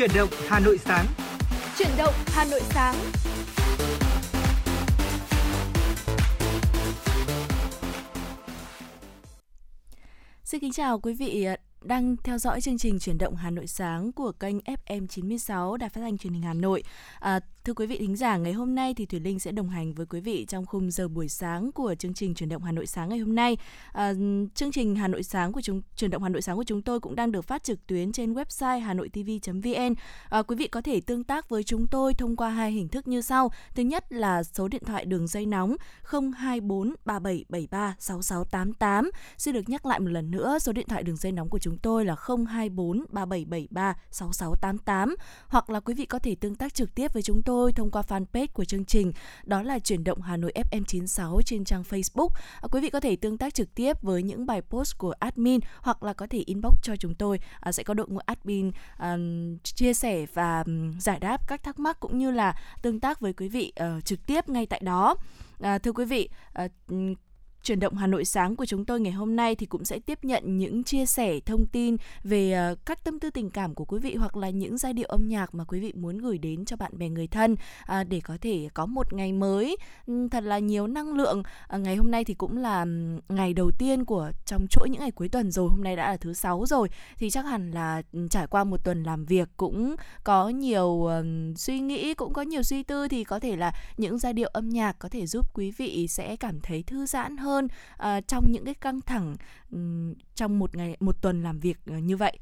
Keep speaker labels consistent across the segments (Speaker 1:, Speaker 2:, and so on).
Speaker 1: Chuyển động Hà Nội sáng.
Speaker 2: Chuyển động Hà Nội sáng. Xin kính chào quý vị đang theo dõi chương trình chuyển động Hà Nội sáng của kênh FM 96 Đài Phát thanh Truyền hình Hà Nội. À, thưa quý vị thính giả, ngày hôm nay thì Thủy Linh sẽ đồng hành với quý vị trong khung giờ buổi sáng của chương trình truyền động Hà Nội sáng ngày hôm nay. À, chương trình Hà Nội sáng của chúng truyền động Hà Nội sáng của chúng tôi cũng đang được phát trực tuyến trên website hanoitv.vn. À, quý vị có thể tương tác với chúng tôi thông qua hai hình thức như sau. Thứ nhất là số điện thoại đường dây nóng 024 3773 6688. Xin được nhắc lại một lần nữa số điện thoại đường dây nóng của chúng tôi là 024 3773 6688 hoặc là quý vị có thể tương tác trực tiếp với chúng tôi thông qua fanpage của chương trình đó là chuyển động Hà Nội FM 96 trên trang Facebook. À, quý vị có thể tương tác trực tiếp với những bài post của admin hoặc là có thể inbox cho chúng tôi à, sẽ có đội ngũ admin à, chia sẻ và um, giải đáp các thắc mắc cũng như là tương tác với quý vị uh, trực tiếp ngay tại đó. À, thưa quý vị, à, Chuyển động Hà Nội sáng của chúng tôi ngày hôm nay thì cũng sẽ tiếp nhận những chia sẻ thông tin về ờ, các tâm tư tình cảm của quý vị hoặc là những giai điệu âm nhạc mà quý vị muốn gửi đến cho bạn bè người thân à, để có thể có một ngày mới ừ, thật là nhiều năng lượng. Ờ, ngày hôm nay thì cũng là ngày đầu tiên của trong chuỗi những ngày cuối tuần rồi, hôm nay đã là thứ sáu rồi thì chắc hẳn là trải qua một tuần làm việc cũng có nhiều suy nghĩ, cũng có nhiều suy tư thì có thể là những giai điệu âm nhạc có thể giúp quý vị sẽ cảm thấy thư giãn hơn hơn uh, trong những cái căng thẳng um, trong một ngày một tuần làm việc uh, như vậy.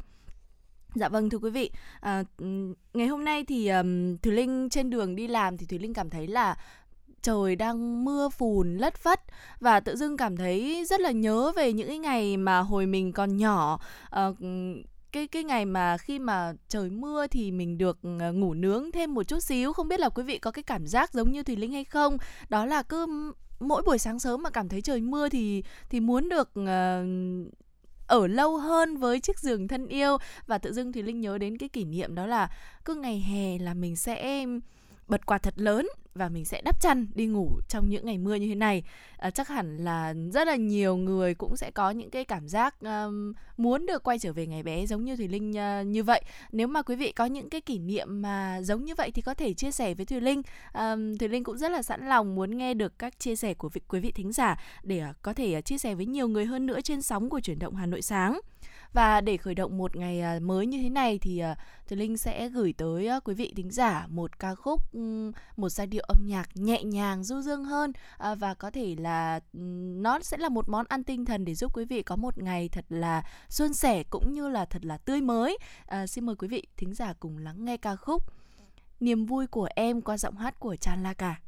Speaker 2: Dạ vâng thưa quý vị, à, ngày hôm nay thì um, Thùy Linh trên đường đi làm thì Thùy Linh cảm thấy là trời đang mưa phùn lất phất và tự dưng cảm thấy rất là nhớ về những cái ngày mà hồi mình còn nhỏ. Uh, cái cái ngày mà khi mà trời mưa thì mình được ngủ nướng thêm một chút xíu. Không biết là quý vị có cái cảm giác giống như thùy linh hay không? Đó là cứ mỗi buổi sáng sớm mà cảm thấy trời mưa thì thì muốn được uh, ở lâu hơn với chiếc giường thân yêu. Và tự dưng thì linh nhớ đến cái kỷ niệm đó là cứ ngày hè là mình sẽ bật quạt thật lớn và mình sẽ đắp chăn đi ngủ trong những ngày mưa như thế này. À, chắc hẳn là rất là nhiều người cũng sẽ có những cái cảm giác um, muốn được quay trở về ngày bé giống như thùy linh uh, như vậy. Nếu mà quý vị có những cái kỷ niệm mà giống như vậy thì có thể chia sẻ với thùy linh. Um, thùy linh cũng rất là sẵn lòng muốn nghe được các chia sẻ của vị, quý vị thính giả để uh, có thể uh, chia sẻ với nhiều người hơn nữa trên sóng của chuyển động hà nội sáng và để khởi động một ngày à, mới như thế này thì à, Thùy Linh sẽ gửi tới à, quý vị thính giả một ca khúc, một giai điệu âm nhạc nhẹ nhàng, du dương hơn và có thể là nó sẽ là một món ăn tinh thần để giúp quý vị có một ngày thật là suôn sẻ cũng như là thật là tươi mới. À, xin mời quý vị thính giả cùng lắng nghe ca khúc Niềm vui của em qua giọng hát của Chan La Cả.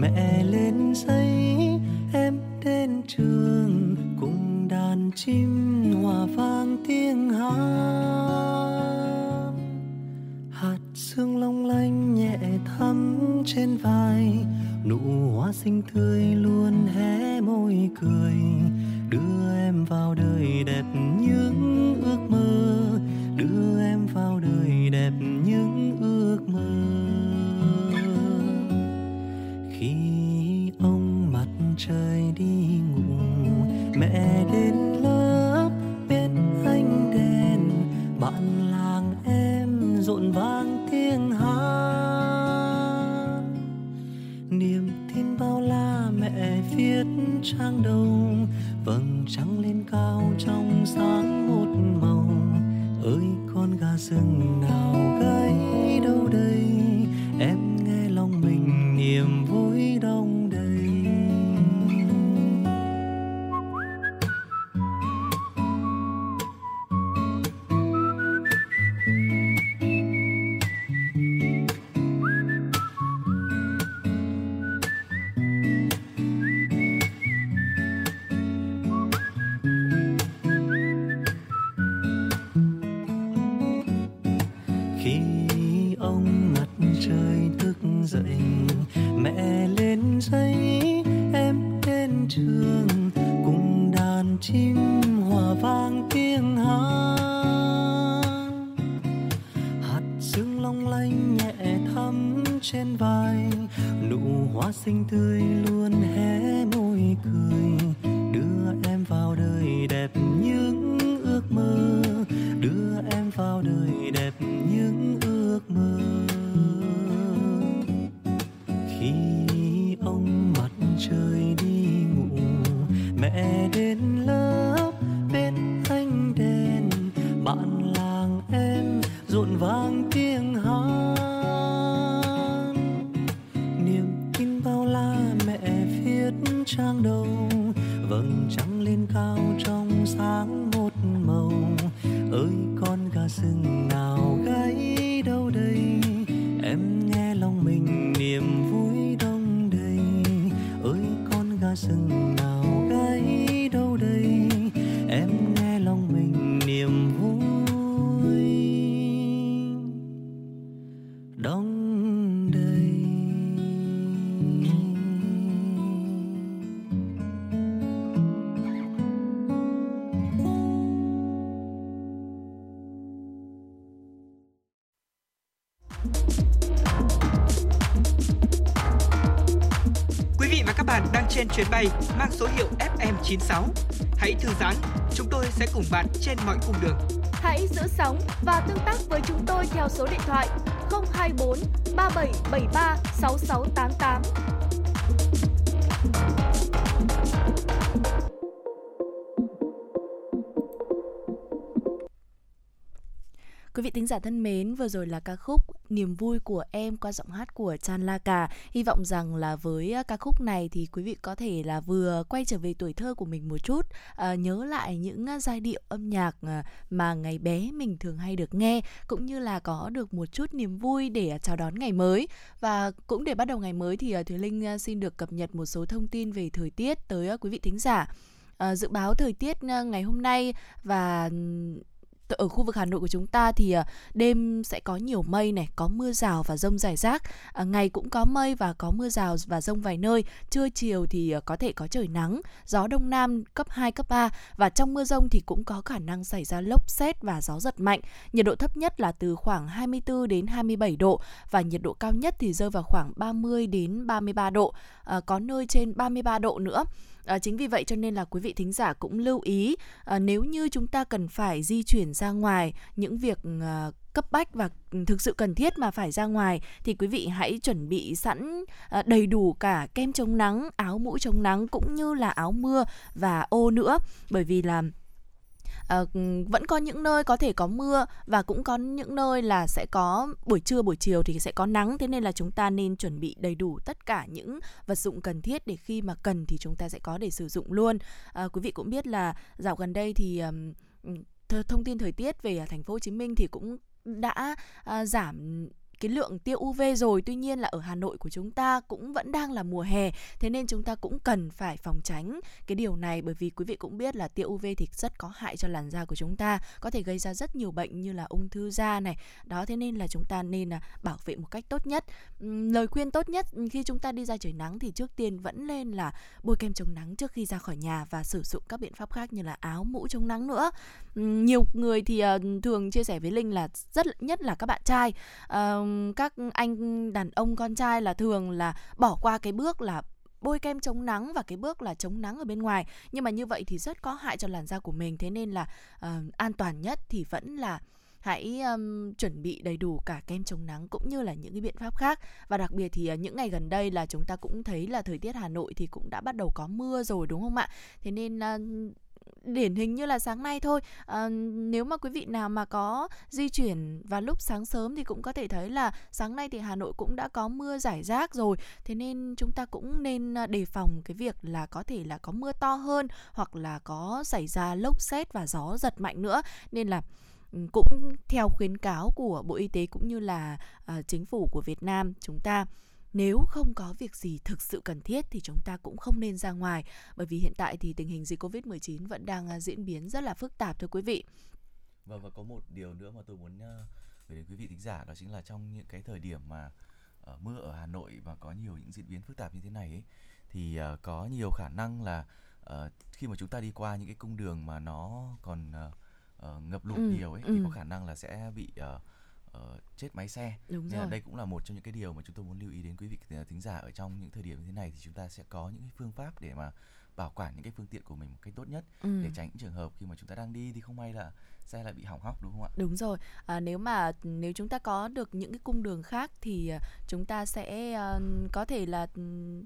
Speaker 3: Mẹ lên dây. Nụ hoa xinh tươi luôn hé môi cười. Đưa em vào đời đẹp những ước mơ. Đưa em vào đời đẹp những
Speaker 4: 3773 6688.
Speaker 2: Giả thân mến, vừa rồi là ca khúc Niềm vui của em qua giọng hát của Chan La Cà. Hy vọng rằng là với à, ca khúc này thì quý vị có thể là vừa quay trở về tuổi thơ của mình một chút, à, nhớ lại những à, giai điệu âm nhạc à, mà ngày bé mình thường hay được nghe, cũng như là có được một chút niềm vui để chào đón ngày mới. Và cũng để bắt đầu ngày mới thì Thùy Linh xin được cập nhật một số thông tin về thời tiết tới quý vị thính giả. À, dự báo thời tiết ngày hôm nay và ở khu vực Hà Nội của chúng ta thì ờ, đêm sẽ có nhiều mây này, có mưa rào và rông rải rác. À, ngày cũng có mây và có mưa rào và rông vài nơi. Trưa chiều thì ờ, có thể có trời nắng, gió đông nam cấp 2 cấp 3 và trong mưa rông thì cũng có khả năng xảy ra lốc xét và gió giật mạnh. Nhiệt độ thấp nhất là từ khoảng 24 đến 27 độ và nhiệt độ cao nhất thì rơi vào khoảng 30 đến 33 độ, à, có nơi trên 33 độ nữa. À, chính vì vậy cho nên là quý vị thính giả cũng lưu ý à, nếu như chúng ta cần phải di chuyển ra ngoài những việc à, cấp bách và thực sự cần thiết mà phải ra ngoài thì quý vị hãy chuẩn bị sẵn à, đầy đủ cả kem chống nắng, áo mũ chống nắng cũng như là áo mưa và ô nữa. Bởi vì là À, vẫn có những nơi có thể có mưa và cũng có những nơi là sẽ có buổi trưa buổi chiều thì sẽ có nắng. Thế nên là chúng ta nên chuẩn bị đầy đủ tất cả những vật dụng cần thiết để khi mà cần thì chúng ta sẽ có để sử dụng luôn. À, quý vị cũng biết là dạo gần đây thì um, thông tin thời tiết về à, thành phố Hồ Chí Minh thì cũng đã uh, giảm cái lượng tia UV rồi. Tuy nhiên là ở Hà Nội của chúng ta cũng vẫn đang là mùa hè, thế nên chúng ta cũng cần phải phòng tránh cái điều này. Bởi vì quý vị cũng biết là tia UV thì rất có hại cho làn da của chúng ta, có thể gây ra rất nhiều bệnh như là ung thư da này. Đó, thế nên là chúng ta nên là bảo vệ một cách tốt nhất. Lời khuyên tốt nhất khi chúng ta đi ra trời nắng thì trước tiên vẫn lên là bôi kem chống nắng trước khi ra khỏi nhà và sử dụng các biện pháp khác như là áo mũ chống nắng nữa. Nhiều người thì ờ, thường chia sẻ với linh là rất, nhất là các bạn trai ờ, các anh đàn ông con trai là thường là bỏ qua cái bước là bôi kem chống nắng và cái bước là chống nắng ở bên ngoài. Nhưng mà như vậy thì rất có hại cho làn da của mình. Thế nên là uh, an toàn nhất thì vẫn là hãy um, chuẩn bị đầy đủ cả kem chống nắng cũng như là những cái biện pháp khác. Và đặc biệt thì uh, những ngày gần đây là chúng ta cũng thấy là thời tiết Hà Nội thì cũng đã bắt đầu có mưa rồi đúng không ạ? Thế nên uh, điển hình như là sáng nay thôi. À, nếu mà quý vị nào mà có di chuyển vào lúc sáng sớm thì cũng có thể thấy là sáng nay thì Hà Nội cũng đã có mưa giải rác rồi. Thế nên chúng ta cũng nên ờ, đề phòng cái việc là có thể là có mưa to hơn hoặc là có xảy ra lốc xét và gió giật mạnh nữa. Nên là ừ, cũng theo khuyến cáo của Bộ Y tế cũng như là uh, chính phủ của Việt Nam chúng ta nếu không có việc gì thực sự cần thiết thì chúng ta cũng không nên ra ngoài bởi vì hiện tại thì tình hình dịch Covid-19 vẫn đang diễn biến rất là phức tạp thưa quý vị.
Speaker 5: Vâng và có một điều nữa mà tôi muốn gửi đến quý vị thính giả đó chính là trong những cái thời điểm mà uh, mưa ở Hà Nội và có nhiều những diễn biến phức tạp như thế này ấy, thì uh, có nhiều khả năng là uh, khi mà chúng ta đi qua những cái cung đường mà nó còn uh, uh, ngập lụt ừ, nhiều ấy ừ. thì có khả năng là sẽ bị uh, uh, chết máy xe.
Speaker 2: Đúng
Speaker 5: Nên
Speaker 2: rồi.
Speaker 5: đây cũng là một trong những cái điều mà chúng tôi muốn lưu ý đến quý vị thính giả ở trong những thời điểm như thế này thì chúng ta sẽ có những cái phương pháp để mà bảo quản những cái phương tiện của mình một cách tốt nhất ừ. để tránh những trường hợp khi mà chúng ta đang đi thì không may là xe lại bị hỏng hóc đúng không ạ?
Speaker 2: Đúng rồi. À, nếu mà nếu chúng ta có được những cái cung đường khác thì à, chúng ta sẽ uh, có thể là ừ,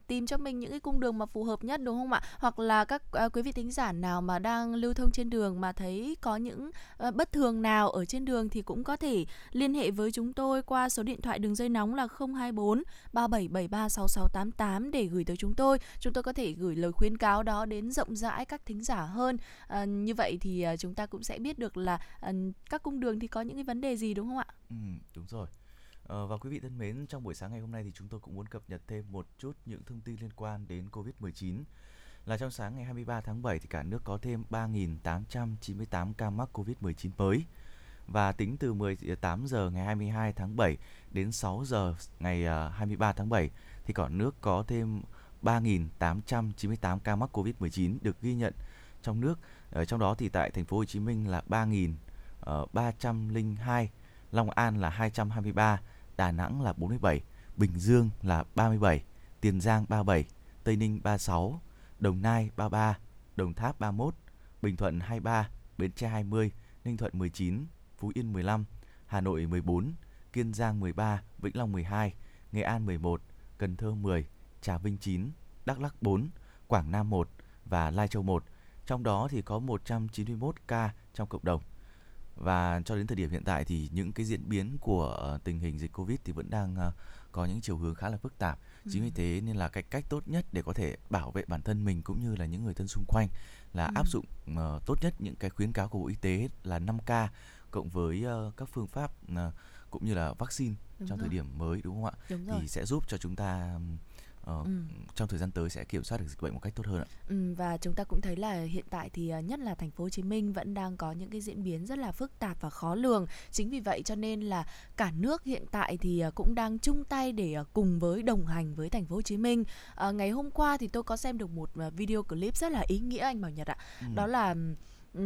Speaker 2: tìm cho mình những cái cung đường mà phù hợp nhất đúng không ạ? Hoặc là các uh, quý vị thính giả nào mà đang lưu thông trên đường mà thấy có những uh, bất thường nào ở trên đường thì cũng có thể liên hệ với chúng tôi qua số điện thoại đường dây nóng là 024 3773 6688 để gửi tới chúng tôi. Chúng tôi có thể gửi lời khuyến cáo đó đến rộng rãi các thính giả hơn. À, như vậy thì chúng ta cũng sẽ biết được là là các cung đường thì có những cái vấn đề gì đúng không ạ?
Speaker 5: Ừ, đúng rồi. Ờ, và quý vị thân mến, trong buổi sáng ngày hôm nay thì chúng tôi cũng muốn cập nhật thêm một chút những thông tin liên quan đến Covid-19. Là trong sáng ngày 23 tháng 7 thì cả nước có thêm 3.898 ca mắc Covid-19 mới. Và tính từ 18 giờ ngày 22 tháng 7 đến 6 giờ ngày à, 23 tháng 7 thì cả nước có thêm 3.898 ca mắc Covid-19 được ghi nhận trong nước ở trong đó thì tại thành phố Hồ Chí Minh là 3.302, ờ, Long An là 223, Đà Nẵng là 47, Bình Dương là 37, Tiền Giang 37, Tây Ninh 36, Đồng Nai 33, Đồng Tháp 31, Bình Thuận 23, Bến Tre 20, Ninh Thuận 19, Phú Yên 15, Hà Nội 14, Kiên Giang 13, Vĩnh Long 12, Nghệ An 11, Cần Thơ 10, Trà Vinh 9, Đắk Lắk 4, Quảng Nam 1 và Lai Châu 1. Trong đó thì có 191 ca trong cộng đồng. Và cho đến thời điểm hiện tại thì những cái diễn biến của ờ, tình hình dịch Covid thì vẫn đang ờ, có những chiều hướng khá là phức tạp. Chính vì ừ. thế nên là cái cách tốt nhất để có thể bảo vệ bản thân mình cũng như là những người thân xung quanh là ừ. áp dụng uh, tốt nhất những cái khuyến cáo của Bộ Y tế là 5K cộng với uh, các phương pháp uh, cũng như là vaccine đúng trong rồi. thời điểm mới đúng không ạ?
Speaker 2: Đúng
Speaker 5: thì sẽ giúp cho chúng ta uh, ừ. trong thời gian tới sẽ kiểm soát được dịch bệnh một cách tốt hơn ạ.
Speaker 2: Ừ, và chúng ta cũng thấy là hiện tại thì ờ, nhất là thành phố Hồ Chí Minh vẫn đang có những cái diễn biến rất là phức tạp và khó lường. Chính vì vậy cho nên là cả nước hiện tại thì ờ, cũng đang chung tay để cùng với đồng hành với thành phố Hồ Chí Minh. À, ngày hôm qua thì tôi có xem được một video clip rất là ý nghĩa anh Bảo Nhật ạ. Ừ. Đó là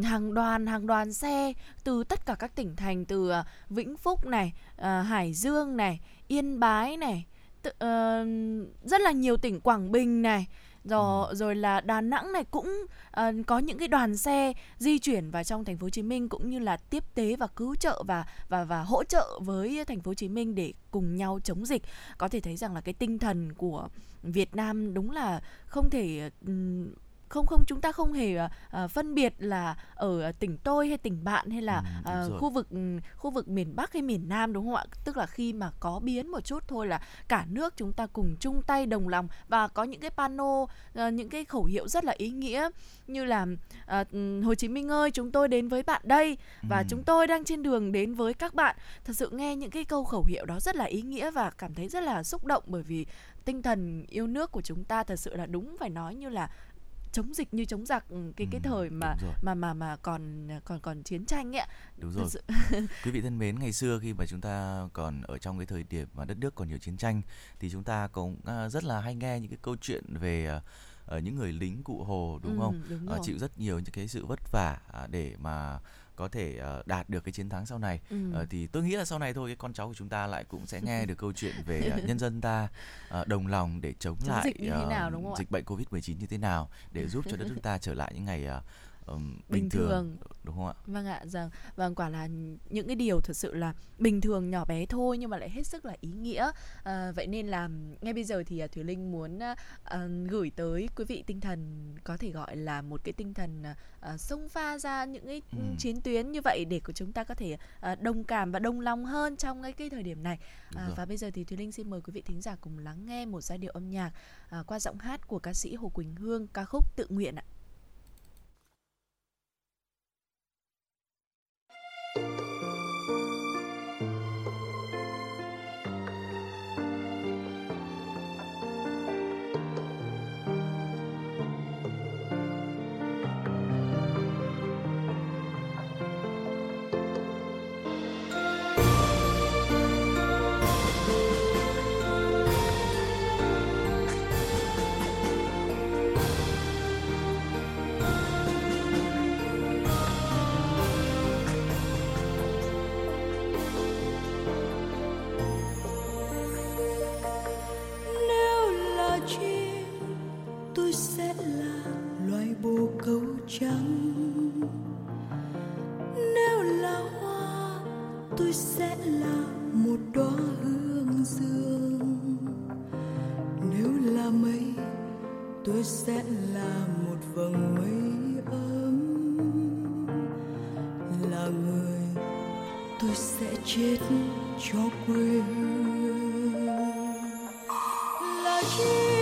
Speaker 2: hàng đoàn hàng đoàn xe từ tất cả các tỉnh thành từ Vĩnh Phúc này, Hải Dương này, Yên Bái này, tự, uh, rất là nhiều tỉnh Quảng Bình này rồi ừ. rồi là Đà Nẵng này cũng uh, có những cái đoàn xe di chuyển vào trong thành phố Hồ Chí Minh cũng như là tiếp tế và cứu trợ và và và hỗ trợ với thành phố Hồ Chí Minh để cùng nhau chống dịch. Có thể thấy rằng là cái tinh thần của Việt Nam đúng là không thể um, không không chúng ta không hề uh, phân biệt là ở tỉnh tôi hay tỉnh bạn hay là ừ, uh, khu vực khu vực miền Bắc hay miền Nam đúng không ạ? Tức là khi mà có biến một chút thôi là cả nước chúng ta cùng chung tay đồng lòng và có những cái pano uh, những cái khẩu hiệu rất là ý nghĩa như là uh, Hồ Chí Minh ơi chúng tôi đến với bạn đây và ừ. chúng tôi đang trên đường đến với các bạn. Thật sự nghe những cái câu khẩu hiệu đó rất là ý nghĩa và cảm thấy rất là xúc động bởi vì tinh thần yêu nước của chúng ta thật sự là đúng phải nói như là chống dịch như chống giặc ừ, cái cái ừ, thời mà mà mà mà còn còn còn chiến tranh ấy
Speaker 5: đúng rồi. sự... quý vị thân mến ngày xưa khi mà chúng ta còn ở trong cái thời điểm mà đất nước còn nhiều chiến tranh thì chúng ta cũng à, rất là hay nghe những cái câu chuyện về uh, những người lính cụ hồ đúng ừ, không?
Speaker 2: đúng
Speaker 5: uh, chịu rất nhiều những cái sự vất vả để mà có thể uh, đạt được cái chiến thắng sau này ừ. uh, thì tôi nghĩ là sau này thôi cái con cháu của chúng ta lại cũng sẽ nghe được câu chuyện về uh, nhân dân ta uh, đồng lòng để chống, chống lại
Speaker 2: dịch, như thế nào, đúng không
Speaker 5: dịch bệnh covid 19 như thế nào để giúp cho đất nước ta trở lại những ngày uh, um, bình,
Speaker 2: bình thường. thường
Speaker 5: đúng không ạ?
Speaker 2: Vâng ạ, rằng vâng quả là những cái điều thật sự là bình thường nhỏ bé thôi nhưng mà lại hết sức là ý nghĩa. À, vậy nên là ngay bây giờ thì Thùy Linh muốn uh, gửi tới quý vị tinh thần có thể gọi là một cái tinh thần uh, xông pha ra những cái ừ. chiến tuyến như vậy để của chúng ta có thể uh, đồng cảm và đồng lòng hơn trong cái cái thời điểm này. À, và bây giờ thì Thùy Linh xin mời quý vị thính giả cùng lắng nghe một giai điệu âm nhạc uh, qua giọng hát của ca sĩ Hồ Quỳnh Hương ca khúc Tự nguyện ạ.
Speaker 6: tôi sẽ là một vầng mây ấm. Là người tôi sẽ chết cho quê hương là
Speaker 1: chi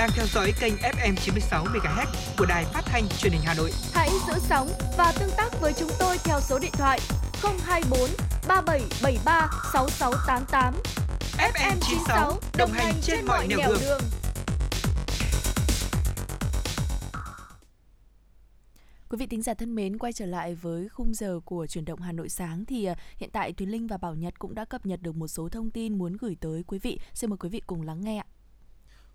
Speaker 1: đang theo dõi kênh FM 96 MHz của đài phát thanh truyền hình Hà Nội.
Speaker 4: Hãy giữ sóng và tương tác với chúng tôi theo số điện thoại 024 3773 6688.
Speaker 1: FM 96 đồng hành trên, trên mọi nẻo đường. đường.
Speaker 2: Quý vị thính giả thân mến, quay trở lại với khung giờ của chuyển động Hà Nội sáng thì à, hiện tại Thúy Linh và Bảo Nhật cũng đã cập nhật được một số thông tin muốn gửi tới quý vị. Xin mời quý vị cùng lắng nghe ạ.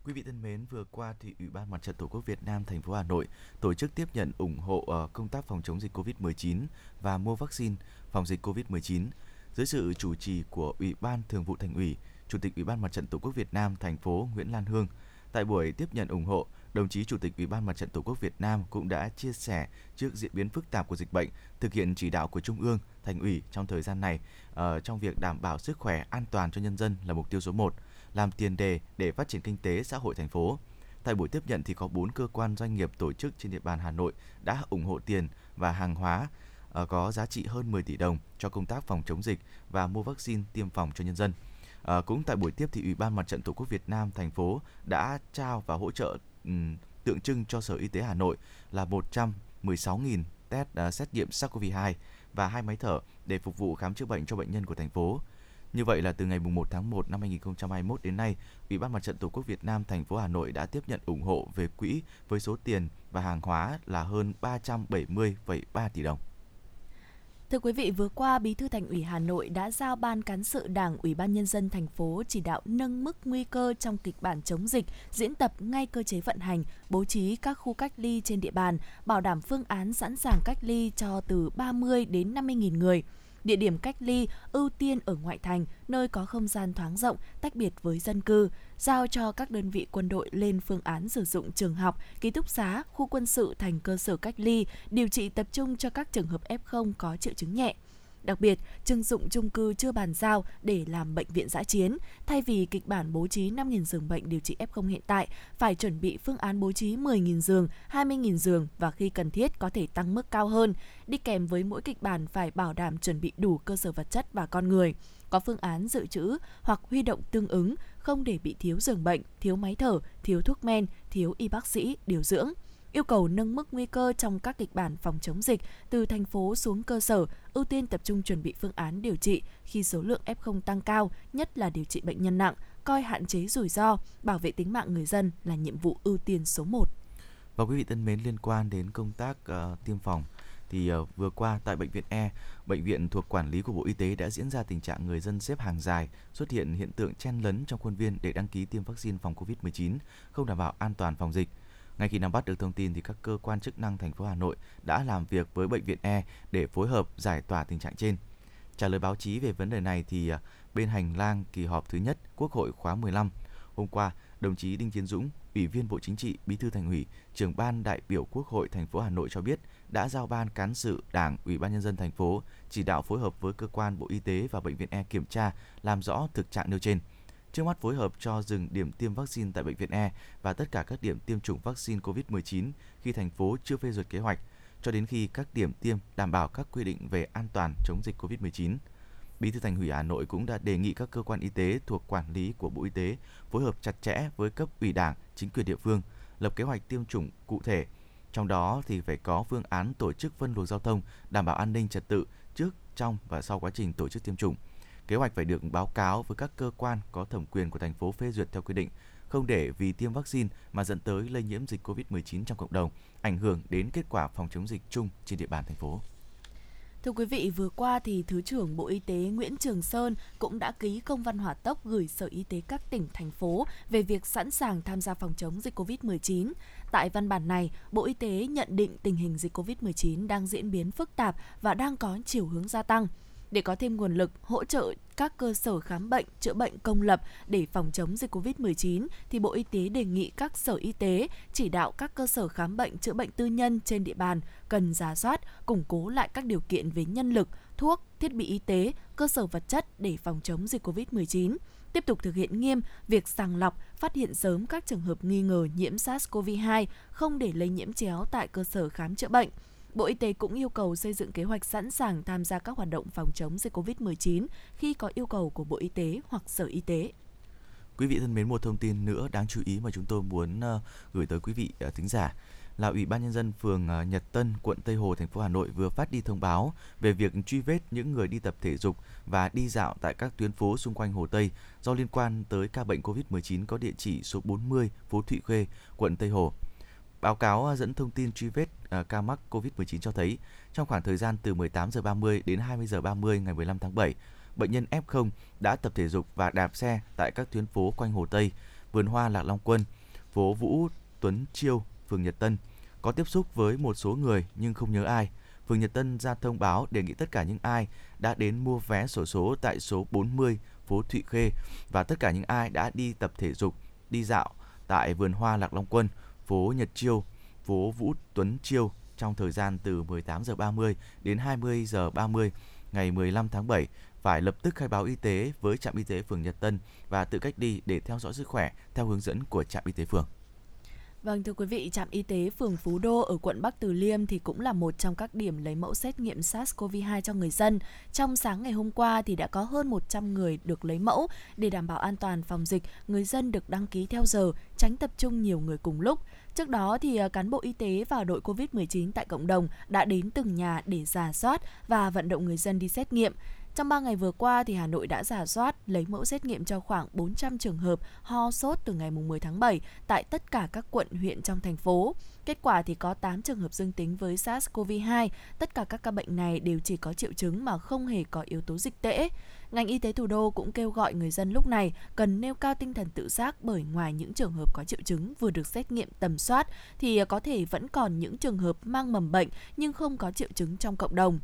Speaker 5: Quý vị thân mến, vừa qua thì Ủy ban Mặt trận Tổ quốc Việt Nam thành phố Hà Nội tổ chức tiếp nhận ủng hộ ờ, công tác phòng chống dịch COVID-19 và mua vaccine phòng dịch COVID-19 dưới sự chủ trì của Ủy ban Thường vụ Thành ủy, Chủ tịch Ủy ban Mặt trận Tổ quốc Việt Nam thành phố Nguyễn Lan Hương. Tại buổi tiếp nhận ủng hộ, đồng chí Chủ tịch Ủy ban Mặt trận Tổ quốc Việt Nam cũng đã chia sẻ trước diễn biến phức tạp của dịch bệnh, thực hiện chỉ đạo của Trung ương, Thành ủy trong thời gian này uh, trong việc đảm bảo sức khỏe an toàn cho nhân dân là mục tiêu số 1, làm tiền đề để phát triển kinh tế xã hội thành phố. Tại buổi tiếp nhận thì có 4 cơ quan doanh nghiệp tổ chức trên địa bàn Hà Nội đã ủng hộ tiền và hàng hóa ờ, có giá trị hơn 10 tỷ đồng cho công tác phòng chống dịch và mua vaccine tiêm phòng cho nhân dân. À, cũng tại buổi tiếp thì Ủy ban Mặt trận Tổ quốc Việt Nam thành phố đã trao và hỗ trợ um, tượng trưng cho Sở Y tế Hà Nội là 116.000 test uh, xét nghiệm SARS-CoV-2 và hai máy thở để phục vụ khám chữa bệnh cho bệnh nhân của thành phố. Như vậy là từ ngày 1 tháng 1 năm 2021 đến nay, Ủy ban Mặt trận Tổ quốc Việt Nam thành phố Hà Nội đã tiếp nhận ủng hộ về quỹ với số tiền và hàng hóa là hơn 370,3 tỷ đồng.
Speaker 2: Thưa quý vị, vừa qua Bí thư Thành ủy Hà Nội đã giao Ban cán sự Đảng Ủy ban nhân dân thành phố chỉ đạo nâng mức nguy cơ trong kịch bản chống dịch, diễn tập ngay cơ chế vận hành, bố trí các khu cách ly trên địa bàn, bảo đảm phương án sẵn sàng cách ly cho từ 30 đến 50 nghìn người địa điểm cách ly ưu tiên ở ngoại thành, nơi có không gian thoáng rộng, tách biệt với dân cư, giao cho các đơn vị quân đội lên phương án sử dụng trường học, ký túc xá, khu quân sự thành cơ sở cách ly, điều trị tập trung cho các trường hợp F0 có triệu chứng nhẹ. Đặc biệt, trưng dụng chung cư chưa bàn giao để làm bệnh viện giã chiến. Thay vì kịch bản bố trí 5.000 giường bệnh điều trị F0 hiện tại, phải chuẩn bị phương án bố trí 10.000 giường, 20.000 giường và khi cần thiết có thể tăng mức cao hơn. Đi kèm với mỗi kịch bản phải bảo đảm chuẩn bị đủ cơ sở vật chất và con người có phương án dự trữ hoặc huy động tương ứng, không để bị thiếu giường bệnh, thiếu máy thở, thiếu thuốc men, thiếu y bác sĩ, điều dưỡng yêu cầu nâng mức nguy cơ trong các kịch bản phòng chống dịch từ thành phố xuống cơ sở, ưu tiên tập trung chuẩn bị phương án điều trị khi số lượng F0 tăng cao, nhất là điều trị bệnh nhân nặng, coi hạn chế rủi ro, bảo vệ tính mạng người dân là nhiệm vụ ưu tiên số 1.
Speaker 5: Và quý vị thân mến liên quan đến công tác uh, tiêm phòng thì uh, vừa qua tại bệnh viện E, bệnh viện thuộc quản lý của Bộ Y tế đã diễn ra tình trạng người dân xếp hàng dài, xuất hiện hiện tượng chen lấn trong khuôn viên để đăng ký tiêm vaccine phòng COVID-19, không đảm bảo an toàn phòng dịch. Ngay khi nắm bắt được thông tin thì các cơ quan chức năng thành phố Hà Nội đã làm việc với bệnh viện E để phối hợp giải tỏa tình trạng trên. Trả lời báo chí về vấn đề này thì à, bên hành lang kỳ họp thứ nhất Quốc hội khóa 15, hôm qua, đồng chí Đinh Tiến Dũng, Ủy viên Bộ Chính trị, Bí thư Thành ủy, trưởng ban đại biểu Quốc hội thành phố Hà Nội cho biết đã giao ban cán sự Đảng, Ủy ban nhân dân thành phố chỉ đạo phối hợp với cơ quan Bộ Y tế và bệnh viện E kiểm tra, làm rõ thực trạng nêu trên. Trước mắt phối hợp cho dừng điểm tiêm vaccine tại bệnh viện E và tất cả các điểm tiêm chủng vaccine COVID-19 khi thành phố chưa phê duyệt kế hoạch, cho đến khi các điểm tiêm đảm bảo các quy định về an toàn chống dịch COVID-19. Bí thư Thành ủy Hà Nội cũng đã đề nghị các cơ quan y tế thuộc quản lý của Bộ Y tế phối hợp chặt chẽ với cấp ủy Đảng, chính quyền địa phương, lập kế hoạch tiêm chủng cụ thể. Trong đó thì phải có phương án tổ chức phân luồng giao thông, đảm bảo an ninh trật tự trước, trong và sau quá trình tổ chức tiêm chủng Kế hoạch phải được báo cáo với các cơ quan có thẩm quyền của thành phố phê duyệt theo quy định, không để vì tiêm vaccine mà dẫn tới lây nhiễm dịch COVID-19 trong cộng đồng, ảnh hưởng đến kết quả phòng chống dịch chung trên địa bàn thành phố.
Speaker 2: Thưa quý vị, vừa qua thì Thứ trưởng Bộ Y tế Nguyễn Trường Sơn cũng đã ký công văn hỏa tốc gửi Sở Y tế các tỉnh, thành phố về việc sẵn sàng tham gia phòng chống dịch COVID-19. Tại văn bản này, Bộ Y tế nhận định tình hình dịch COVID-19 đang diễn biến phức tạp và đang có chiều hướng gia tăng để có thêm nguồn lực hỗ trợ các cơ sở khám bệnh, chữa bệnh công lập để phòng chống dịch COVID-19 thì Bộ Y tế đề nghị các sở y tế chỉ đạo các cơ sở khám bệnh, chữa bệnh tư nhân trên địa bàn cần giả soát, củng cố lại các điều kiện về nhân lực, thuốc, thiết bị y tế, cơ sở vật chất để phòng chống dịch COVID-19 tiếp tục thực hiện nghiêm việc sàng lọc, phát hiện sớm các trường hợp nghi ngờ nhiễm SARS-CoV-2, không để lây nhiễm chéo tại cơ sở khám chữa bệnh. Bộ Y tế cũng yêu cầu xây dựng kế hoạch sẵn sàng tham gia các hoạt động phòng chống dịch COVID-19 khi có yêu cầu của Bộ Y tế hoặc Sở Y tế.
Speaker 5: Quý vị thân mến, một thông tin nữa đáng chú ý mà chúng tôi muốn ờ, gửi tới quý vị ờ, thính giả là Ủy ban nhân dân phường ờ, Nhật Tân, quận Tây Hồ, thành phố Hà Nội vừa phát đi thông báo về việc truy vết những người đi tập thể dục và đi dạo tại các tuyến phố xung quanh Hồ Tây do liên quan tới ca bệnh COVID-19 có địa chỉ số 40 phố Thụy Khuê, quận Tây Hồ. Báo cáo ờ, dẫn thông tin truy vết ờ, ca mắc COVID-19 cho thấy, trong khoảng thời gian từ 18 giờ 30 đến 20 giờ 30 ngày 15 tháng 7, bệnh nhân F0 đã tập thể dục và đạp xe tại các tuyến phố quanh Hồ Tây vườn hoa Lạc Long Quân, phố Vũ Tuấn Chiêu, phường Nhật Tân có tiếp xúc với một số người nhưng không nhớ ai. Phường Nhật Tân ra thông báo đề nghị tất cả những ai đã đến mua vé sổ số tại số 40 phố Thụy Khê và tất cả những ai đã đi tập thể dục, đi dạo tại vườn hoa Lạc Long Quân, phố Nhật Chiêu, phố Vũ Tuấn Chiêu trong thời gian từ 18 giờ 30 đến 20 giờ 30 ngày 15 tháng 7 phải lập tức khai báo y tế với trạm y tế phường Nhật Tân và tự cách ly để theo dõi sức khỏe theo hướng dẫn của trạm y tế phường.
Speaker 2: Vâng thưa quý vị, trạm y tế phường Phú Đô ở quận Bắc Từ Liêm thì cũng là một trong các điểm lấy mẫu xét nghiệm SARS-CoV-2 cho người dân. Trong sáng ngày hôm qua thì đã có hơn 100 người được lấy mẫu để đảm bảo an toàn phòng dịch, người dân được đăng ký theo giờ, tránh tập trung nhiều người cùng lúc. Trước đó thì à, cán bộ y tế và đội COVID-19 tại cộng đồng đã đến từng nhà để giả soát và vận động người dân đi xét nghiệm. Trong 3 ngày vừa qua thì Hà Nội đã giả soát, lấy mẫu xét nghiệm cho khoảng 400 trường hợp ho sốt từ ngày 10 tháng 7 tại tất cả các quận, huyện trong thành phố. Kết quả thì có 8 trường hợp dương tính với SARS-CoV-2. Tất cả các ca bệnh này đều chỉ có triệu chứng mà không hề có yếu tố dịch tễ. Ngành y tế thủ đô cũng kêu gọi người dân lúc này cần nêu cao tinh thần tự giác bởi ngoài những trường hợp có triệu chứng vừa được xét nghiệm tầm soát thì có thể vẫn còn những trường hợp mang mầm bệnh nhưng không có triệu chứng trong cộng đồng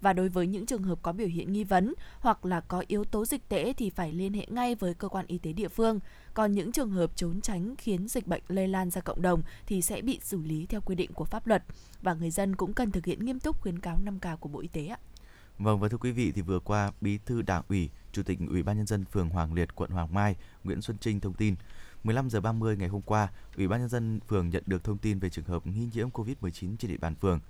Speaker 2: và đối với những trường hợp có biểu hiện nghi vấn hoặc là có yếu tố dịch tễ thì phải liên hệ ngay với cơ quan y tế địa phương. Còn những trường hợp trốn tránh khiến dịch bệnh lây lan ra cộng đồng thì sẽ bị xử lý theo quy định của pháp luật và người dân cũng cần thực hiện nghiêm túc khuyến cáo 5K của Bộ Y tế ạ.
Speaker 5: Vâng và thưa quý vị thì vừa qua Bí thư Đảng ủy, Chủ tịch Ủy ban nhân dân phường Hoàng Liệt, quận Hoàng Mai, Nguyễn Xuân Trinh thông tin 15 giờ 30 ngày hôm qua, Ủy ban nhân dân phường nhận được thông tin về trường hợp nghi nhiễm COVID-19 trên địa bàn phường.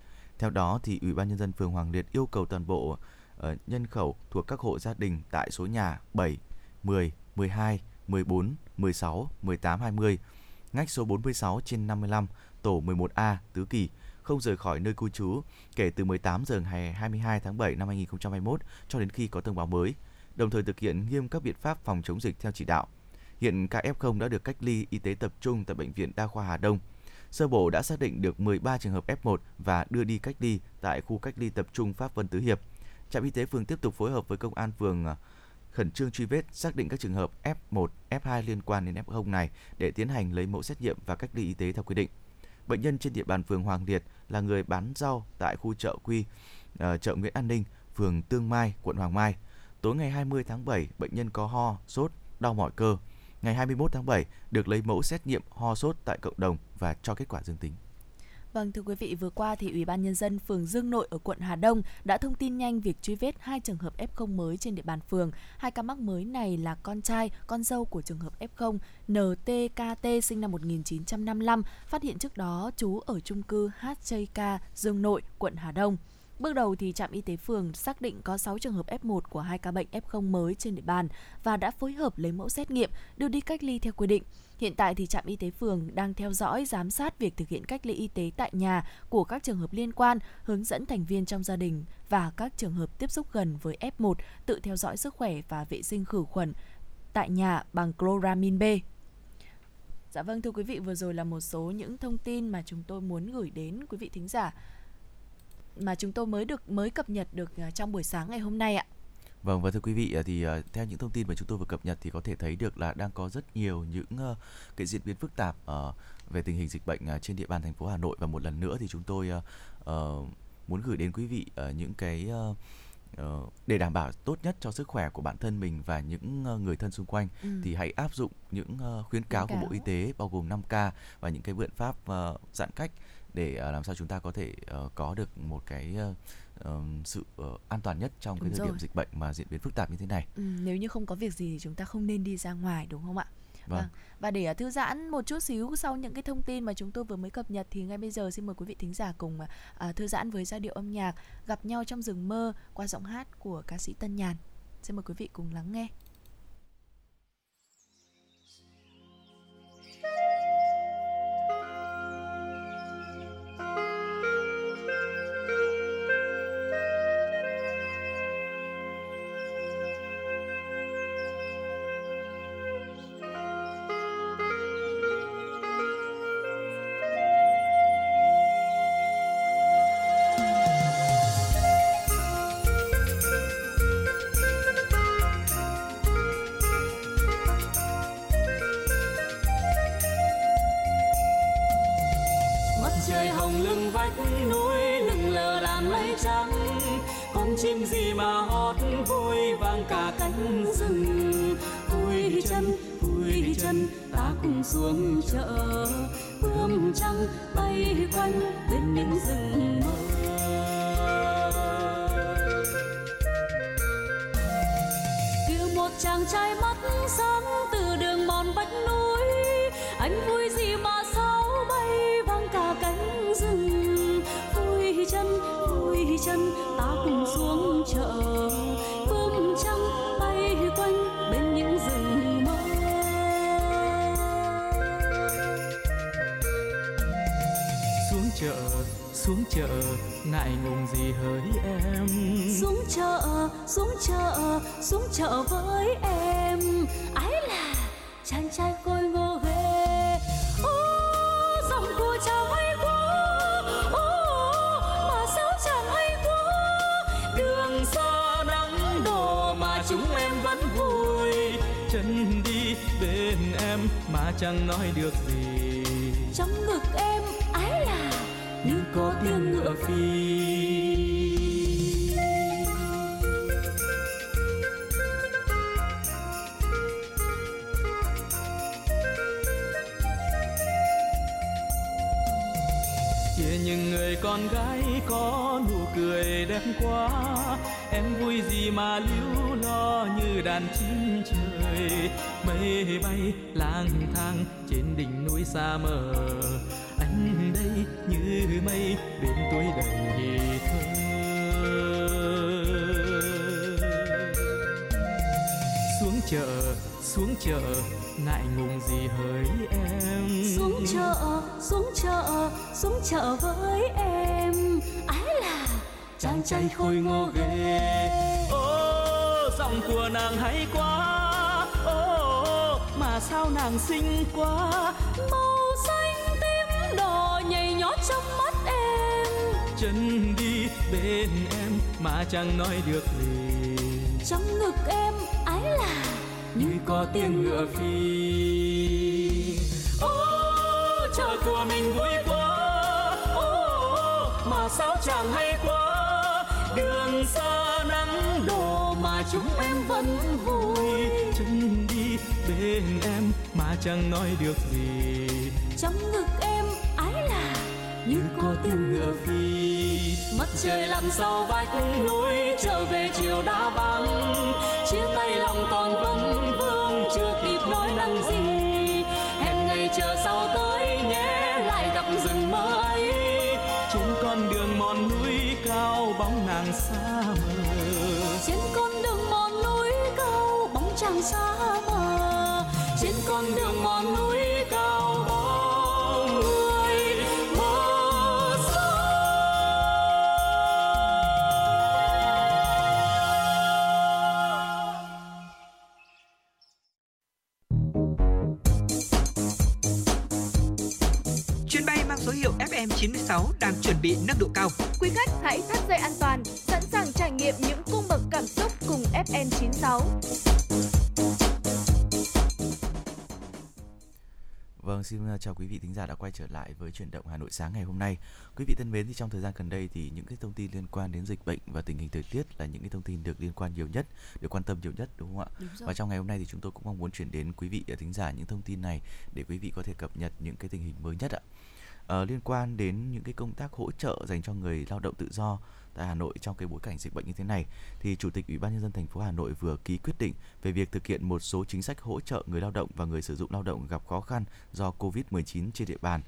Speaker 5: Theo đó thì Ủy ban nhân dân phường Hoàng Liệt yêu cầu toàn bộ uh, nhân khẩu thuộc các hộ gia đình tại số nhà 7, 10, 12, 14, 16, 18, 20, ngách số 46 trên 55, tổ 11A, Tứ Kỳ không rời khỏi nơi cư trú kể từ 18 giờ ngày 22 tháng 7 năm 2021 cho đến khi có thông báo mới, đồng thời thực hiện nghiêm các biện pháp phòng chống dịch theo chỉ đạo. Hiện ca F0 đã được cách ly y tế tập trung tại bệnh viện Đa khoa Hà Đông. Sơ bộ đã xác định được 13 trường hợp F1 và đưa đi cách ly tại khu cách ly tập trung Pháp Vân Tứ Hiệp. Trạm y tế phường tiếp tục phối hợp với công an phường à, khẩn trương truy vết xác định các trường hợp F1, F2 liên quan đến F0 này để tiến hành lấy mẫu xét nghiệm và cách ly y tế theo quy định. Bệnh nhân trên địa bàn phường Hoàng Liệt là người bán rau tại khu chợ Quy, uh, chợ Nguyễn An Ninh, phường Tương Mai, quận Hoàng Mai. Tối ngày 20 tháng 7, bệnh nhân có ho, sốt, đau mỏi cơ. Ngày 21 tháng 7 được lấy mẫu xét nghiệm ho sốt tại cộng đồng và cho kết quả dương tính.
Speaker 2: Vâng thưa quý vị, vừa qua thì Ủy ban nhân dân phường Dương Nội ở quận Hà Đông đã thông tin nhanh việc truy vết hai trường hợp F0 mới trên địa bàn phường. Hai ca mắc mới này là con trai, con dâu của trường hợp F0 NTKT sinh năm 1955, phát hiện trước đó trú ở chung cư HJK Dương Nội, quận Hà Đông. Bước đầu thì trạm y tế phường xác định có 6 trường hợp F1 của hai ca bệnh F0 mới trên địa bàn và đã phối hợp lấy mẫu xét nghiệm, đưa đi cách ly theo quy định. Hiện tại thì trạm y tế phường đang theo dõi giám sát việc thực hiện cách ly y tế tại nhà của các trường hợp liên quan, hướng dẫn thành viên trong gia đình và các trường hợp tiếp xúc gần với F1 tự theo dõi sức khỏe và vệ sinh khử khuẩn tại nhà bằng chloramin B. Dạ vâng thưa quý vị, vừa rồi là một số những thông tin mà chúng tôi muốn gửi đến quý vị thính giả mà chúng tôi mới được mới cập nhật được à, trong buổi sáng ngày hôm nay ạ.
Speaker 5: Vâng và thưa quý vị à, thì uh, theo những thông tin mà chúng tôi vừa cập nhật thì có thể thấy được là đang có rất nhiều những uh, cái diễn biến phức tạp uh, về tình hình dịch bệnh trên địa bàn thành phố Hà Nội và một lần nữa thì chúng tôi uh, muốn gửi đến quý vị những cái để đảm bảo tốt nhất cho sức khỏe của bản thân mình và những người thân xung quanh ừ. thì hãy áp dụng những uh, khuyến cáo của Bộ Y tế bao gồm 5K và những cái biện pháp giãn cách để uh, làm sao chúng ta có thể uh, có được một cái uh, sự an toàn nhất trong đúng cái thời rồi. điểm dịch bệnh mà diễn biến phức tạp như thế này.
Speaker 2: Ừ, nếu như không có việc gì thì chúng ta không nên đi ra ngoài đúng không ạ? Vâng. vâng. Và để thư giãn một chút xíu sau những cái thông tin mà chúng tôi vừa mới cập nhật thì ngay bây giờ xin mời quý vị thính giả cùng uh, thư giãn với giai điệu âm nhạc gặp nhau trong rừng mơ qua giọng hát của ca sĩ Tân Nhàn. Xin mời quý vị cùng lắng nghe.
Speaker 7: Chúng em vẫn vui. Chân đi bên em mà chẳng nói được gì.
Speaker 8: Trong ngực em ái là
Speaker 7: như có tiếng ngựa phi. Kia những người con gái có nụ cười đẹp quá em vui gì mà liu lo như đàn chim trời. Mây bay lang thang trên đỉnh núi xa mờ. Anh đây như mây bên tuổi đầy thơ. Xuống chợ xuống chợ, ngại ngùng gì hỡi em?
Speaker 8: Xuống chợ xuống chợ xuống chợ với em
Speaker 7: chàng trai khôi ngô ghê. Ô giọng của nàng hay quá. Ô mà sao nàng xinh quá.
Speaker 8: Màu xanh tím đỏ nhảy nhót trong mắt em.
Speaker 7: Chân đi bên em mà chẳng nói được gì.
Speaker 8: Trong ngực em ái là
Speaker 7: như có tiếng ngựa phi. ô chợ của mình vui quá. Ô mà sao chẳng hay quá đường xa nắng đổ mà chúng em vẫn vui. Chân đi bên em mà chẳng nói được gì.
Speaker 8: Trong ngực em ái là
Speaker 7: như có tiếng ngựa phi
Speaker 8: mắt trời lặn sau vách núi trở về chiều đã vắng. Chia tay lòng còn vương
Speaker 7: bóng nàng xa mờ.
Speaker 8: Trên con đường mòn núi cao, bóng chàng xa mờ trên con đường mòn núi
Speaker 5: xin chào quý vị thính giả đã quay trở lại với chuyển động Hà Nội sáng ngày hôm nay. Quý vị thân mến, thì trong thời gian gần đây thì những cái thông tin liên quan đến dịch bệnh và tình hình thời tiết là những cái thông tin được liên quan nhiều nhất, được quan tâm nhiều nhất đúng không ạ?
Speaker 2: Đúng rồi.
Speaker 5: Và trong ngày hôm nay thì chúng tôi cũng mong muốn chuyển đến quý vị thính giả những thông tin này để quý vị có thể cập nhật những cái tình hình mới nhất ạ. Ờ, liên quan đến những cái công tác hỗ trợ dành cho người lao động tự do tại Hà Nội trong cái bối cảnh dịch bệnh như thế này thì Chủ tịch Ủy ban nhân dân thành phố Hà Nội vừa ký quyết định về việc thực hiện một số chính sách hỗ trợ người lao động và người sử dụng lao động gặp khó khăn do Covid-19 trên địa bàn.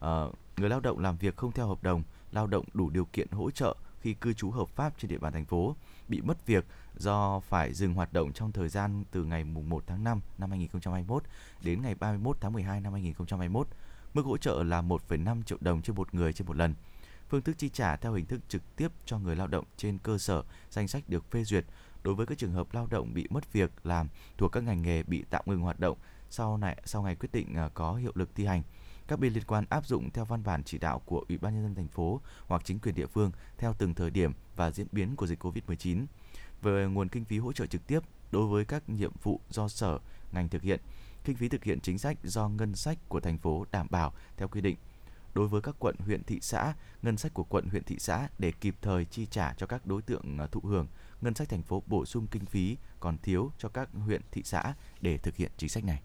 Speaker 5: À, người lao động làm việc không theo hợp đồng, lao động đủ điều kiện hỗ trợ khi cư trú hợp pháp trên địa bàn thành phố bị mất việc do phải dừng hoạt động trong thời gian từ ngày 1 tháng 5 năm 2021 đến ngày 31 tháng 12 năm 2021. Mức hỗ trợ là 1,5 triệu đồng trên một người trên một lần. Phương thức chi trả theo hình thức trực tiếp cho người lao động trên cơ sở danh sách được phê duyệt đối với các trường hợp lao động bị mất việc làm thuộc các ngành nghề bị tạm ngừng hoạt động sau này sau ngày quyết định à, có hiệu lực thi hành. Các bên liên quan áp dụng theo văn bản chỉ đạo của Ủy ban nhân dân thành phố hoặc chính quyền địa phương theo từng thời điểm và diễn biến của dịch Covid-19. Về nguồn kinh phí hỗ trợ trực tiếp đối với các nhiệm vụ do sở ngành thực hiện, kinh phí thực hiện chính sách do ngân sách của thành phố đảm bảo theo quy định đối với các quận, huyện, thị xã, ngân sách của quận, huyện, thị xã để kịp thời chi trả cho các đối tượng à, thụ hưởng. Ngân sách thành phố bổ sung kinh phí còn thiếu cho các huyện, thị xã để thực hiện chính sách này.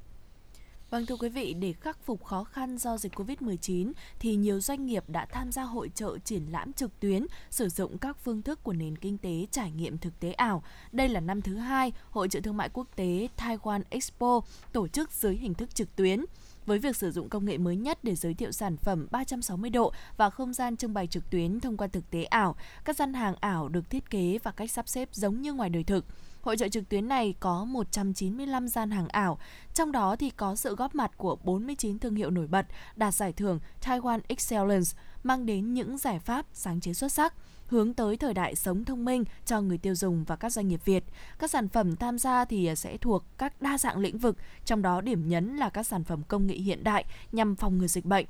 Speaker 2: Vâng thưa quý vị, để khắc phục khó khăn do dịch Covid-19 thì nhiều doanh nghiệp đã tham gia hội trợ triển lãm trực tuyến, sử dụng các phương thức của nền kinh tế trải nghiệm thực tế ảo. Đây là năm thứ hai Hội trợ thương mại quốc tế Taiwan Expo tổ chức dưới hình thức trực tuyến với việc sử dụng công nghệ mới nhất để giới thiệu sản phẩm 360 độ và không gian trưng bày trực tuyến thông qua thực tế ảo. Các gian hàng ảo được thiết kế và cách sắp xếp giống như ngoài đời thực. Hội trợ trực tuyến này có 195 gian hàng ảo, trong đó thì có sự góp mặt của 49 thương hiệu nổi bật đạt giải thưởng Taiwan Excellence, mang đến những giải pháp sáng chế xuất sắc hướng tới thời đại sống thông minh cho người tiêu dùng và các doanh nghiệp Việt. Các sản phẩm tham gia thì à, sẽ thuộc các đa dạng lĩnh vực, trong đó điểm nhấn là các sản phẩm công nghệ hiện đại nhằm phòng ngừa dịch bệnh.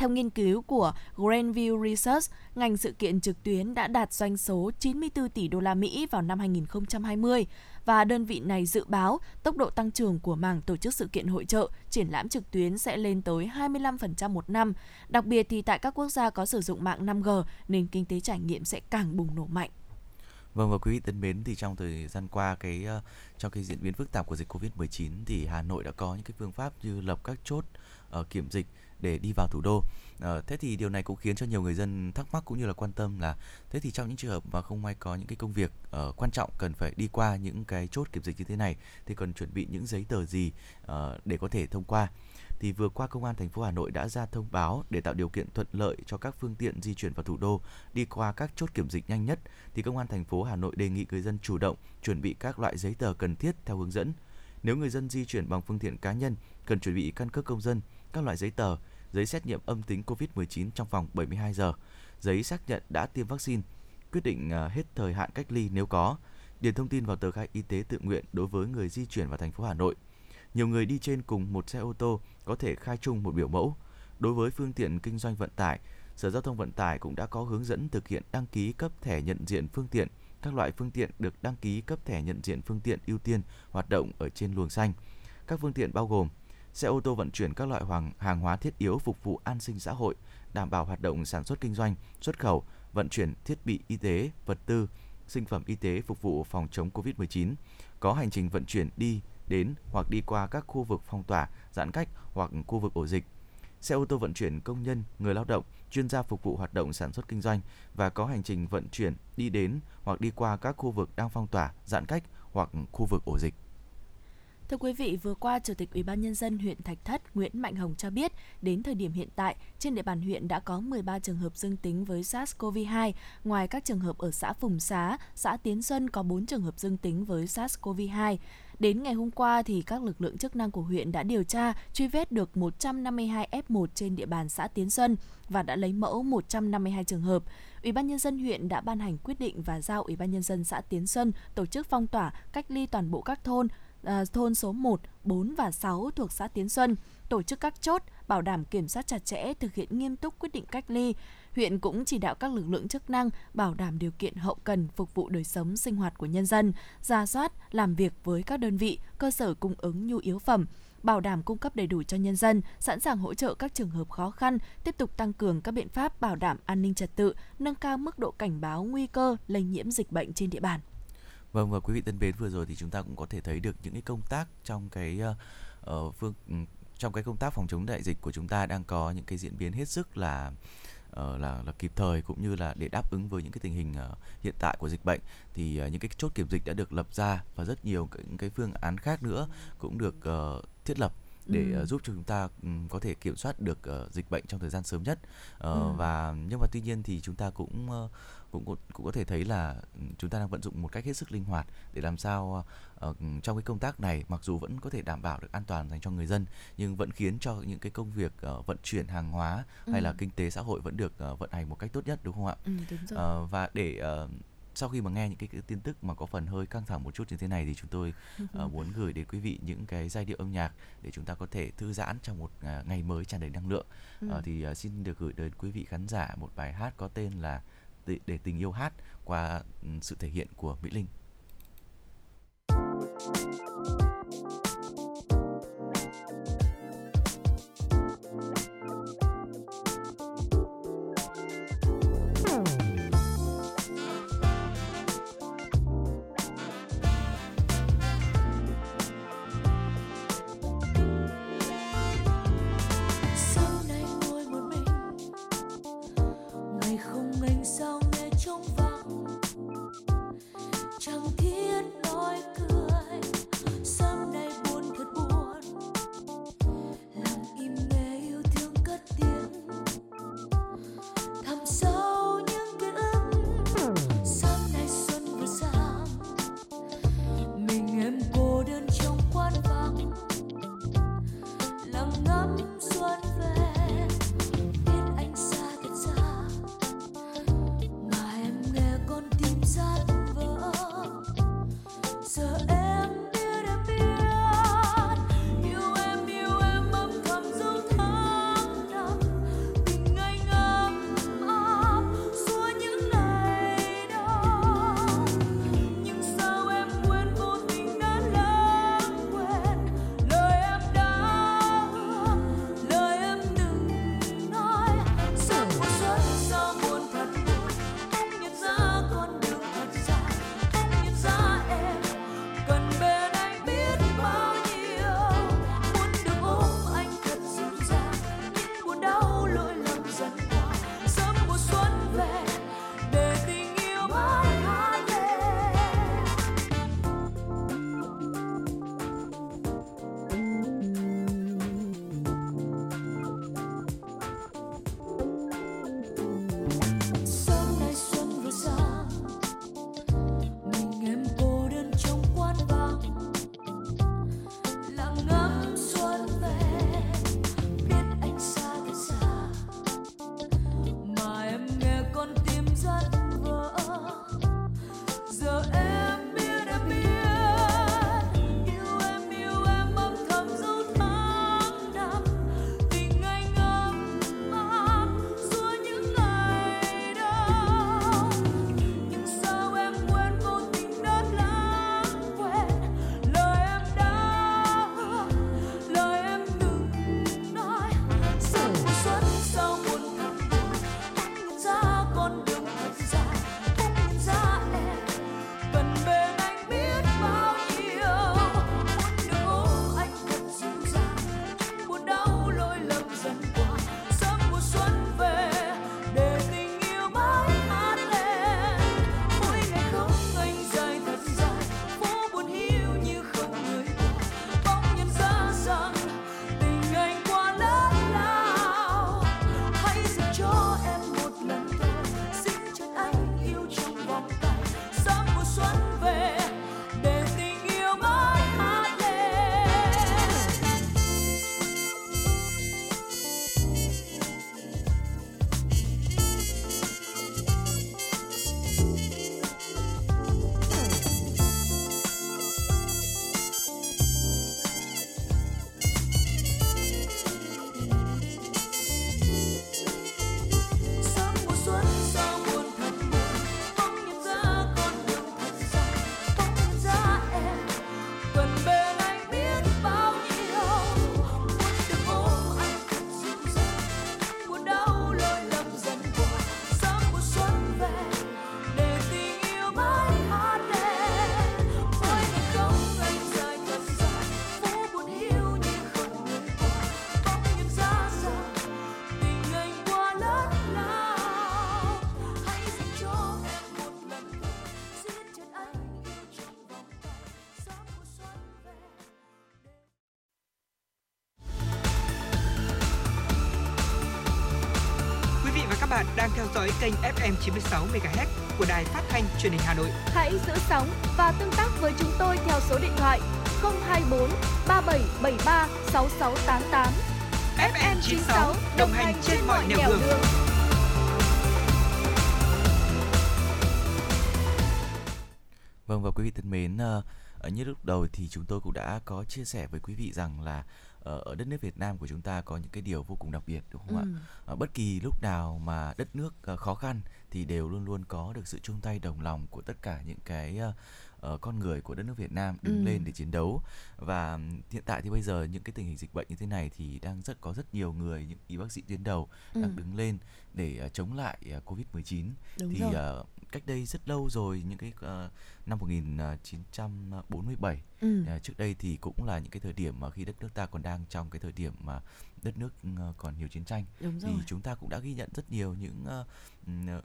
Speaker 2: Theo nghiên cứu của Grandview Research, ngành sự kiện trực tuyến đã đạt doanh số 94 tỷ đô la Mỹ vào năm 2020 và đơn vị này dự báo tốc độ tăng trưởng của mảng tổ chức sự kiện hội trợ, triển lãm trực tuyến sẽ lên tới 25% một năm. Đặc biệt thì tại các quốc gia có sử dụng mạng 5G, nền kinh tế trải nghiệm sẽ càng bùng nổ mạnh.
Speaker 5: Vâng và quý vị thân mến thì trong thời gian qua cái uh, trong cái diễn biến phức tạp của dịch Covid-19 thì Hà Nội đã có những cái phương pháp như lập các chốt uh, kiểm dịch để đi vào thủ đô. À, thế thì điều này cũng khiến cho nhiều người dân thắc mắc cũng như là quan tâm là thế thì trong những trường hợp mà không may có những cái công việc uh, quan trọng cần phải đi qua những cái chốt kiểm dịch như thế này thì cần chuẩn bị những giấy tờ gì uh, để có thể thông qua thì vừa qua công an thành phố Hà Nội đã ra thông báo để tạo điều kiện thuận lợi cho các phương tiện di chuyển vào thủ đô đi qua các chốt kiểm dịch nhanh nhất thì công an thành phố Hà Nội đề nghị người dân chủ động chuẩn bị các loại giấy tờ cần thiết theo hướng dẫn. Nếu người dân di chuyển bằng phương tiện cá nhân cần chuẩn bị căn cước công dân, các loại giấy tờ giấy xét nghiệm âm tính COVID-19 trong vòng 72 giờ, giấy xác nhận đã tiêm vaccine, quyết định à, hết thời hạn cách ly nếu có, điền thông tin vào tờ khai y tế tự nguyện đối với người di chuyển vào thành phố Hà Nội. Nhiều người đi trên cùng một xe ô tô có thể khai chung một biểu mẫu. Đối với phương tiện kinh doanh vận tải, Sở Giao thông Vận tải cũng đã có hướng dẫn thực hiện đăng ký cấp thẻ nhận diện phương tiện. Các loại phương tiện được đăng ký cấp thẻ nhận diện phương tiện ưu tiên hoạt động ở trên luồng xanh. Các phương tiện bao gồm xe ô tô vận chuyển các loại hoàng, hàng hóa thiết yếu phục vụ an sinh xã hội, đảm bảo hoạt động sản xuất kinh doanh, xuất khẩu, vận chuyển thiết bị y tế, vật tư, sinh phẩm y tế phục vụ phòng chống COVID-19, có hành trình vận chuyển đi, đến hoặc đi qua các khu vực phong tỏa, giãn cách hoặc khu vực ổ dịch. Xe ô tô vận chuyển công nhân, người lao động, chuyên gia phục vụ hoạt động sản xuất kinh doanh và có hành trình vận chuyển đi đến hoặc đi qua các khu vực đang phong tỏa, giãn cách hoặc khu vực ổ dịch.
Speaker 2: Thưa quý vị, vừa qua Chủ tịch Ủy ban nhân dân huyện Thạch Thất Nguyễn Mạnh Hồng cho biết, đến thời điểm hiện tại, trên địa bàn huyện đã có 13 trường hợp dương tính với SARS-CoV-2, ngoài các trường hợp ở xã Phùng Xá, xã Tiến Xuân có 4 trường hợp dương tính với SARS-CoV-2. Đến ngày hôm qua thì các lực lượng chức năng của huyện đã điều tra, truy vết được 152 F1 trên địa bàn xã Tiến Xuân và đã lấy mẫu 152 trường hợp. Ủy ban nhân dân huyện đã ban hành quyết định và giao Ủy ban nhân dân xã Tiến Xuân tổ chức phong tỏa, cách ly toàn bộ các thôn à, thôn số 1, 4 và 6 thuộc xã Tiến Xuân, tổ chức các chốt, bảo đảm kiểm soát chặt chẽ, thực hiện nghiêm túc quyết định cách ly. Huyện cũng chỉ đạo các lực lượng chức năng bảo đảm điều kiện hậu cần phục vụ đời sống sinh hoạt của nhân dân, ra soát, làm việc với các đơn vị, cơ sở cung ứng nhu yếu phẩm, bảo đảm cung cấp đầy đủ cho nhân dân, sẵn sàng hỗ trợ các trường hợp khó khăn, tiếp tục tăng cường các biện pháp bảo đảm an ninh trật tự, nâng cao mức độ cảnh báo nguy cơ lây nhiễm dịch bệnh trên địa bàn.
Speaker 5: Vâng và quý vị thân mến vừa rồi thì chúng ta cũng có thể thấy được những cái công tác trong cái uh, phương trong cái công tác phòng chống đại dịch của chúng ta đang có những cái diễn biến hết sức là uh, là là kịp thời cũng như là để đáp ứng với những cái tình hình uh, hiện tại của dịch bệnh thì uh, những cái chốt kiểm dịch đã được lập ra và rất nhiều những cái phương án khác nữa cũng được uh, thiết lập để ừ. uh, giúp cho chúng ta um, có thể kiểm soát được uh, dịch bệnh trong thời gian sớm nhất uh, ừ. và nhưng mà tuy nhiên thì chúng ta cũng uh, cũng cũng có thể thấy là ừ, chúng ta đang vận dụng một cách hết sức linh hoạt để làm sao uh, trong cái công tác này mặc dù vẫn có thể đảm bảo được an toàn dành cho người dân nhưng vẫn khiến cho những cái công việc uh, vận chuyển hàng hóa ừ. hay là kinh tế xã hội vẫn được uh, vận hành một cách tốt nhất đúng không ạ?
Speaker 2: Ừ, đúng rồi.
Speaker 5: Uh, và để uh, sau khi mà nghe những cái, cái tin tức mà có phần hơi căng thẳng một chút như thế này thì chúng tôi uh, muốn gửi đến quý vị những cái giai điệu âm nhạc để chúng ta có thể thư giãn trong một uh, ngày mới tràn đầy năng lượng. Ừ. Uh, thì uh, xin được gửi đến quý vị khán giả một bài hát có tên là để tình yêu hát qua ừ, sự thể hiện của Mỹ Linh.
Speaker 9: Bạn đang theo dõi kênh FM 96 MHz của đài phát thanh truyền hình Hà Nội.
Speaker 2: Hãy giữ sóng và tương tác với chúng tôi theo số điện thoại 024 3773 6688.
Speaker 9: FM 96 đồng hành trên mọi nẻo đường.
Speaker 5: Vâng và quý vị thân mến, ờ, ở như lúc đầu thì chúng tôi cũng đã có chia sẻ với quý vị rằng là ở đất nước Việt Nam của chúng ta có những cái điều vô cùng đặc biệt đúng không
Speaker 10: Ừ.
Speaker 5: ạ? Ờ, bất kỳ lúc nào mà đất nước ờ, khó khăn thì đều luôn luôn có được sự chung tay đồng lòng của tất cả những cái ờ, ờ, con người của đất nước Việt Nam đứng
Speaker 10: Ừ.
Speaker 5: lên để chiến đấu và hiện tại thì bây giờ những cái tình hình dịch bệnh như thế này thì đang rất có rất nhiều người những y bác sĩ tuyến đầu
Speaker 10: Ừ.
Speaker 5: đang đứng lên để ờ, chống lại ờ, Covid-19
Speaker 10: Đúng
Speaker 5: thì
Speaker 10: rồi.
Speaker 5: ờ, cách đây rất lâu rồi những cái ờ, năm 1947
Speaker 10: Ừ.
Speaker 5: ờ, trước đây thì cũng là những cái thời điểm mà khi đất nước ta còn đang trong cái thời điểm mà đất nước còn nhiều chiến tranh
Speaker 10: Đúng
Speaker 5: thì
Speaker 10: rồi.
Speaker 5: chúng ta cũng đã ghi nhận rất nhiều những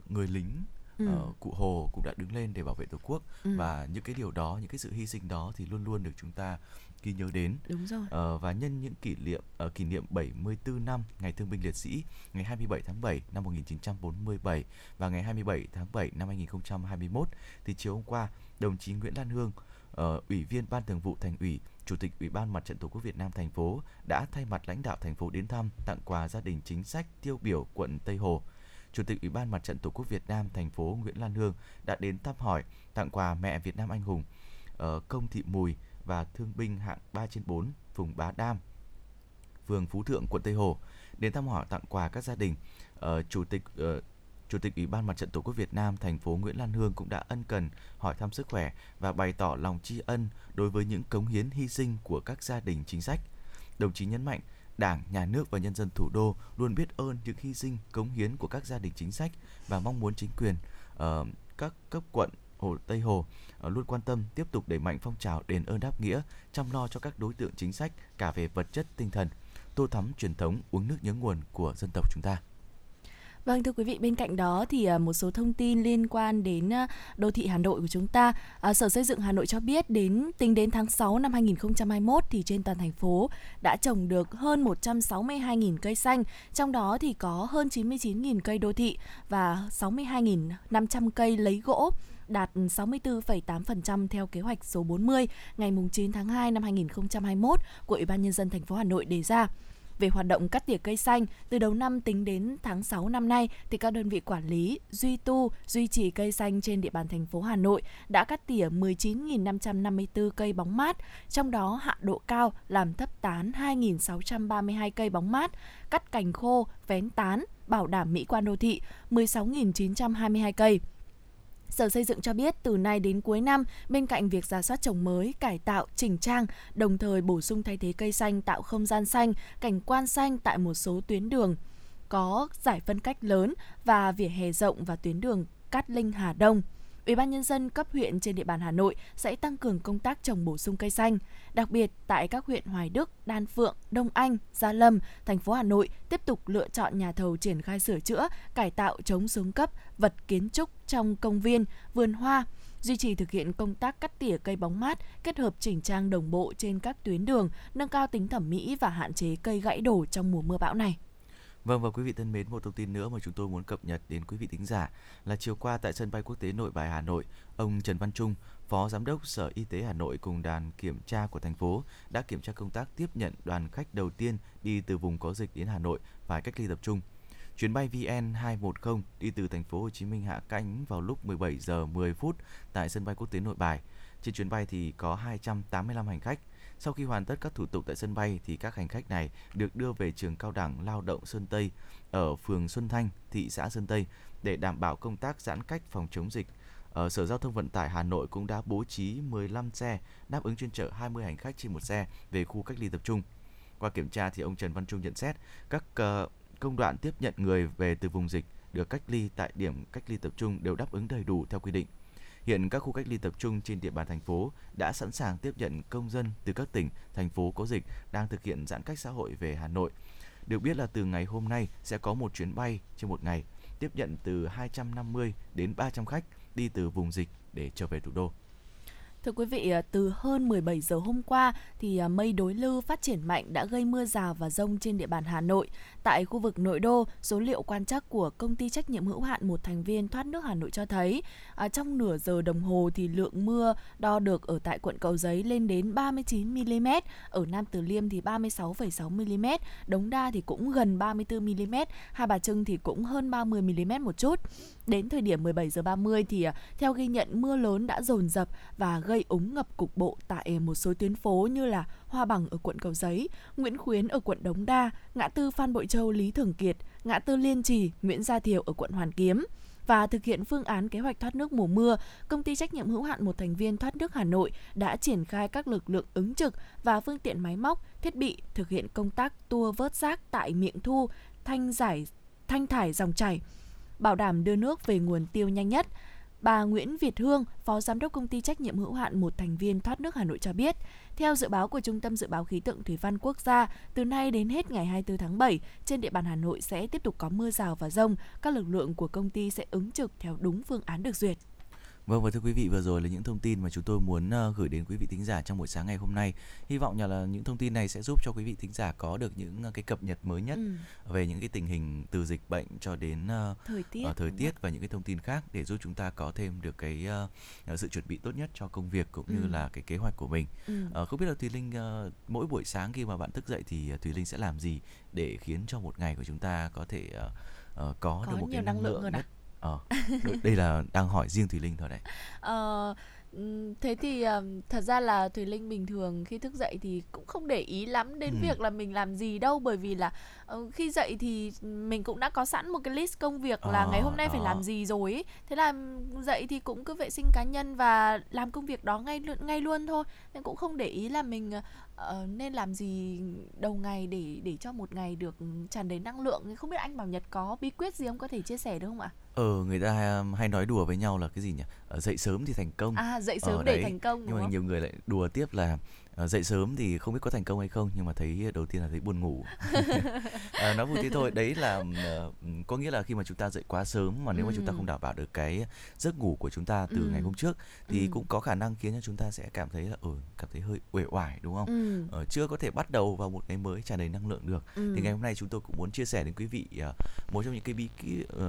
Speaker 5: người lính
Speaker 2: Ừ.
Speaker 5: cụ Hồ cũng đã đứng lên để bảo vệ Tổ quốc
Speaker 2: Ừ.
Speaker 5: và những cái điều đó, những cái sự hy sinh đó thì luôn luôn được chúng ta ghi nhớ đến.
Speaker 2: Đúng rồi.
Speaker 5: Ờ, và nhân những kỷ niệm ờ, kỷ niệm 74 năm ngày Thương binh Liệt sĩ ngày 27 tháng 7 năm 1947 và ngày 27 tháng 7 năm 2021 thì chiều hôm qua đồng chí Nguyễn Lan Hương ờ, ủy viên ban thường vụ thành ủy chủ tịch ủy ban mặt trận tổ quốc Việt Nam thành phố đã thay mặt lãnh đạo thành phố đến thăm tặng quà gia đình chính sách tiêu biểu quận Tây Hồ Chủ tịch Ủy ban Mặt trận Tổ quốc Việt Nam thành phố Nguyễn Lan Hương đã đến thăm hỏi, tặng quà mẹ Việt Nam anh hùng ở Công Thị Mùi và thương binh hạng 3 trên 4 phường Bá Đam, phường Phú Thượng, quận Tây Hồ. Đến thăm hỏi tặng quà các gia đình, ờ, Chủ tịch ờ, Chủ tịch Ủy ban Mặt trận Tổ quốc Việt Nam thành phố Nguyễn Lan Hương cũng đã ân cần hỏi thăm sức khỏe và bày tỏ lòng tri ân đối với những cống hiến hy sinh của các gia đình chính sách. Đồng chí nhấn mạnh, Đảng, Nhà nước và nhân dân thủ đô luôn biết ơn những hy sinh, cống hiến của các gia đình chính sách và mong muốn chính quyền uh, các cấp quận Hồ Tây Hồ ờ, luôn quan tâm tiếp tục đẩy mạnh phong trào đền ơn đáp nghĩa, chăm lo cho các đối tượng chính sách cả về vật chất, tinh thần, tô thắm truyền thống uống nước nhớ nguồn của dân tộc chúng ta.
Speaker 2: Vâng thưa quý vị, bên cạnh đó thì ờ, một số thông tin liên quan đến ờ, đô thị Hà Nội của chúng ta. Sở Xây dựng Hà Nội cho biết đến tính đến tháng 6 năm 2021 thì trên toàn thành phố đã trồng được hơn 162.000 cây xanh, trong đó thì có hơn 99.000 cây đô thị và 62.500 cây lấy gỗ đạt 64,8% theo kế hoạch số 40 ngày 9 tháng 2 năm 2021 của Ủy ban nhân dân thành phố Hà Nội đề ra. Về hoạt động cắt tỉa cây xanh từ đầu năm tính đến tháng 6 năm nay thì các đơn vị quản lý duy tu duy trì cây xanh trên địa bàn thành phố Hà Nội đã cắt tỉa 19.554 cây bóng mát trong đó hạ độ cao làm thấp tán 2.632 cây bóng mát cắt cành khô vén tán bảo đảm mỹ quan đô thị 16.922 cây. Sở Xây dựng cho biết từ nay đến cuối năm, bên cạnh việc giả soát trồng mới, cải tạo, chỉnh trang, đồng thời bổ sung thay thế cây xanh tạo không gian xanh, cảnh quan xanh tại một số tuyến đường có giải phân cách lớn và vỉa hè rộng và tuyến đường Cát Linh Hà Đông. Ủy ban nhân dân cấp huyện trên địa bàn Hà Nội sẽ tăng cường công tác trồng bổ sung cây xanh, đặc biệt tại các huyện Hoài Đức, Đan Phượng, Đông Anh, Gia Lâm, thành phố Hà Nội tiếp tục lựa chọn nhà thầu triển khai sửa chữa, cải tạo chống xuống cấp vật kiến trúc trong công viên, vườn hoa, duy trì thực hiện công tác cắt tỉa cây bóng mát, kết hợp chỉnh trang đồng bộ trên các tuyến đường, nâng cao tính thẩm mỹ và hạn chế cây gãy đổ trong mùa mưa bão này.
Speaker 5: Vâng và quý vị thân mến, một thông tin nữa mà chúng tôi muốn cập nhật đến quý vị thính giả là chiều qua tại sân bay quốc tế Nội Bài Hà Nội, ông Trần Văn Trung, Phó Giám đốc Sở Y tế Hà Nội cùng đoàn kiểm tra của thành phố đã kiểm tra công tác tiếp nhận đoàn khách đầu tiên đi từ vùng có dịch đến Hà Nội phải cách ly tập trung. Chuyến bay VN210 đi từ thành phố Hồ Chí Minh hạ cánh vào lúc 17 giờ 10 phút tại sân bay quốc tế Nội Bài. Trên chuyến bay thì có 285 hành khách. Sau khi hoàn tất các thủ tục tại sân bay thì các hành khách này được đưa về trường cao đẳng lao động Sơn Tây ở phường Xuân Thanh, thị xã Sơn Tây để đảm bảo công tác giãn cách phòng chống dịch. Ở Sở Giao thông Vận tải Hà Nội cũng đã bố trí 15 xe đáp ứng chuyên chở 20 hành khách trên một xe về khu cách ly tập trung. Qua kiểm tra thì ông Trần Văn Trung nhận xét các ờ, công đoạn tiếp nhận người về từ vùng dịch được cách ly tại điểm cách ly tập trung đều đáp ứng đầy đủ theo quy định. Hiện các khu cách ly tập trung trên địa bàn thành phố đã sẵn sàng tiếp nhận công dân từ các tỉnh, thành phố có dịch đang thực hiện giãn cách xã hội về Hà Nội. Được biết là từ ngày hôm nay sẽ có một chuyến bay trên một ngày tiếp nhận từ 250 đến 300 khách đi từ vùng dịch để trở về thủ đô.
Speaker 2: Thưa quý vị, à, từ hơn 17 giờ hôm qua thì à, mây đối lưu phát triển mạnh đã gây mưa rào và rông trên địa bàn Hà Nội. Tại khu vực nội đô, số liệu quan trắc của công ty trách nhiệm hữu hạn một thành viên thoát nước Hà Nội cho thấy à, trong nửa giờ đồng hồ thì lượng mưa đo được ở tại quận Cầu Giấy lên đến 39 mm, ở Nam Từ Liêm thì 36,6 mm, Đống Đa thì cũng gần 34 mm, Hai Bà Trưng thì cũng hơn 30 mm một chút. Đến thời điểm 17 giờ 30 thì à, theo ghi nhận mưa lớn đã dồn dập và gây úng ngập cục bộ tại một số tuyến phố như là Hoa Bằng ở quận Cầu Giấy, Nguyễn Khuyến ở quận Đống Đa, ngã tư Phan Bội Châu Lý Thường Kiệt, ngã tư Liên Trì, Nguyễn Gia Thiều ở quận Hoàn Kiếm. Và thực hiện phương án kế hoạch thoát nước mùa mưa, công ty trách nhiệm hữu hạn một thành viên thoát nước Hà Nội đã triển khai các lực lượng ứng trực và phương tiện máy móc, thiết bị thực hiện công tác tua vớt rác tại miệng thu, thanh giải thanh thải dòng chảy, bảo đảm đưa nước về nguồn tiêu nhanh nhất. Bà Nguyễn Việt Hương, Phó Giám đốc Công ty Trách nhiệm hữu hạn một thành viên thoát nước Hà Nội cho biết, theo dự báo của Trung tâm Dự báo Khí tượng Thủy văn Quốc gia, từ nay đến hết ngày 24 tháng 7, trên địa bàn Hà Nội sẽ tiếp tục có mưa rào và rông. Các lực lượng của công ty sẽ ứng trực theo đúng phương án được duyệt.
Speaker 5: Vâng và thưa quý vị vừa rồi là những thông tin mà chúng tôi muốn uh, gửi đến quý vị thính giả trong buổi sáng ngày hôm nay. Hy vọng là những thông tin này sẽ giúp cho quý vị thính giả có được những uh, cái cập nhật mới nhất ừ. về những cái tình hình từ dịch bệnh cho đến uh,
Speaker 2: thời tiết,
Speaker 5: uh, thời tiết và những cái thông tin khác để giúp chúng ta có thêm được cái uh, sự chuẩn bị tốt nhất cho công việc cũng ừ. như là cái kế hoạch của mình. Ừ. Uh, không biết là Thùy Linh uh, mỗi buổi sáng khi mà bạn thức dậy thì Thùy Linh sẽ làm gì để khiến cho một ngày của chúng ta có thể uh, uh, có,
Speaker 2: có
Speaker 5: được một cái năng,
Speaker 2: lượng,
Speaker 5: lượng nhất.
Speaker 2: À?
Speaker 5: Ờ, đây là đang hỏi riêng Thùy Linh thôi đấy.
Speaker 2: Ờ, thế thì thật ra là Thùy Linh bình thường khi thức dậy thì cũng không để ý lắm đến ừ. việc là mình làm gì đâu bởi vì là uh, khi dậy thì mình cũng đã có sẵn một cái list công việc là ờ, ngày hôm nay đó. phải làm gì rồi ấy. Thế là dậy thì cũng cứ vệ sinh cá nhân và làm công việc đó ngay ngay luôn thôi. Nên cũng không để ý là mình uh, nên làm gì đầu ngày để để cho một ngày được tràn đầy năng lượng. Không biết anh Bảo Nhật có bí quyết gì không có thể chia sẻ được không ạ?
Speaker 5: Ờ người ta hay nói đùa với nhau là cái gì nhỉ? Ờ, dậy sớm thì thành công.
Speaker 2: À dậy sớm ờ, để đấy. thành công
Speaker 5: Nhưng mà
Speaker 2: không?
Speaker 5: nhiều người lại đùa tiếp là uh, dậy sớm thì không biết có thành công hay không nhưng mà thấy đầu tiên là thấy buồn ngủ. à, nói vui thế thôi, đấy là uh, có nghĩa là khi mà chúng ta dậy quá sớm mà nếu ừ. mà chúng ta không đảm bảo được cái giấc ngủ của chúng ta từ ừ. ngày hôm trước thì ừ. cũng có khả năng khiến cho chúng ta sẽ cảm thấy là ừ cảm thấy hơi uể oải đúng không? Ừ. Uh, chưa có thể bắt đầu vào một ngày mới tràn đầy năng lượng được. Ừ. Thì ngày hôm nay chúng tôi cũng muốn chia sẻ đến quý vị uh, một trong những cái bí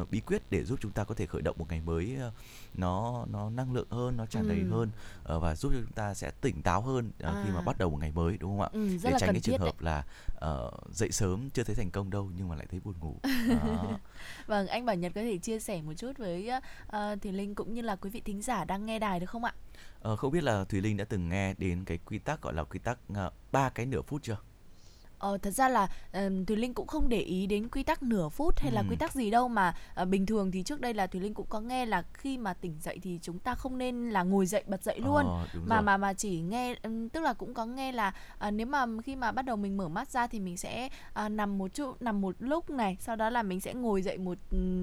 Speaker 5: uh, bí quyết để giúp chúng ta có thể khởi động một ngày mới uh, nó nó năng lượng hơn, nó tràn đầy ừ. hơn uh, và giúp cho chúng ta sẽ tỉnh táo hơn uh, à. khi mà bắt đầu một ngày mới đúng không ạ?
Speaker 2: Ừ,
Speaker 5: để tránh cái trường hợp
Speaker 2: đấy.
Speaker 5: là uh, dậy sớm chưa thấy thành công đâu nhưng mà lại thấy buồn ngủ.
Speaker 2: vâng, anh Bảo Nhật có thể chia sẻ một chút với uh, Thùy Linh cũng như là quý vị thính giả đang nghe đài được không ạ?
Speaker 5: Uh, không biết là Thùy Linh đã từng nghe đến cái quy tắc gọi là quy tắc ba uh, cái nửa phút chưa?
Speaker 2: Ờ, thật ra là um, Thùy Linh cũng không để ý đến quy tắc nửa phút hay ừ. là quy tắc gì đâu mà uh, bình thường thì trước đây là Thùy Linh cũng có nghe là khi mà tỉnh dậy thì chúng ta không nên là ngồi dậy bật dậy luôn ờ, mà rồi. mà mà chỉ nghe um, tức là cũng có nghe là uh, nếu mà khi mà bắt đầu mình mở mắt ra thì mình sẽ uh, nằm một chút nằm một lúc này sau đó là mình sẽ ngồi dậy một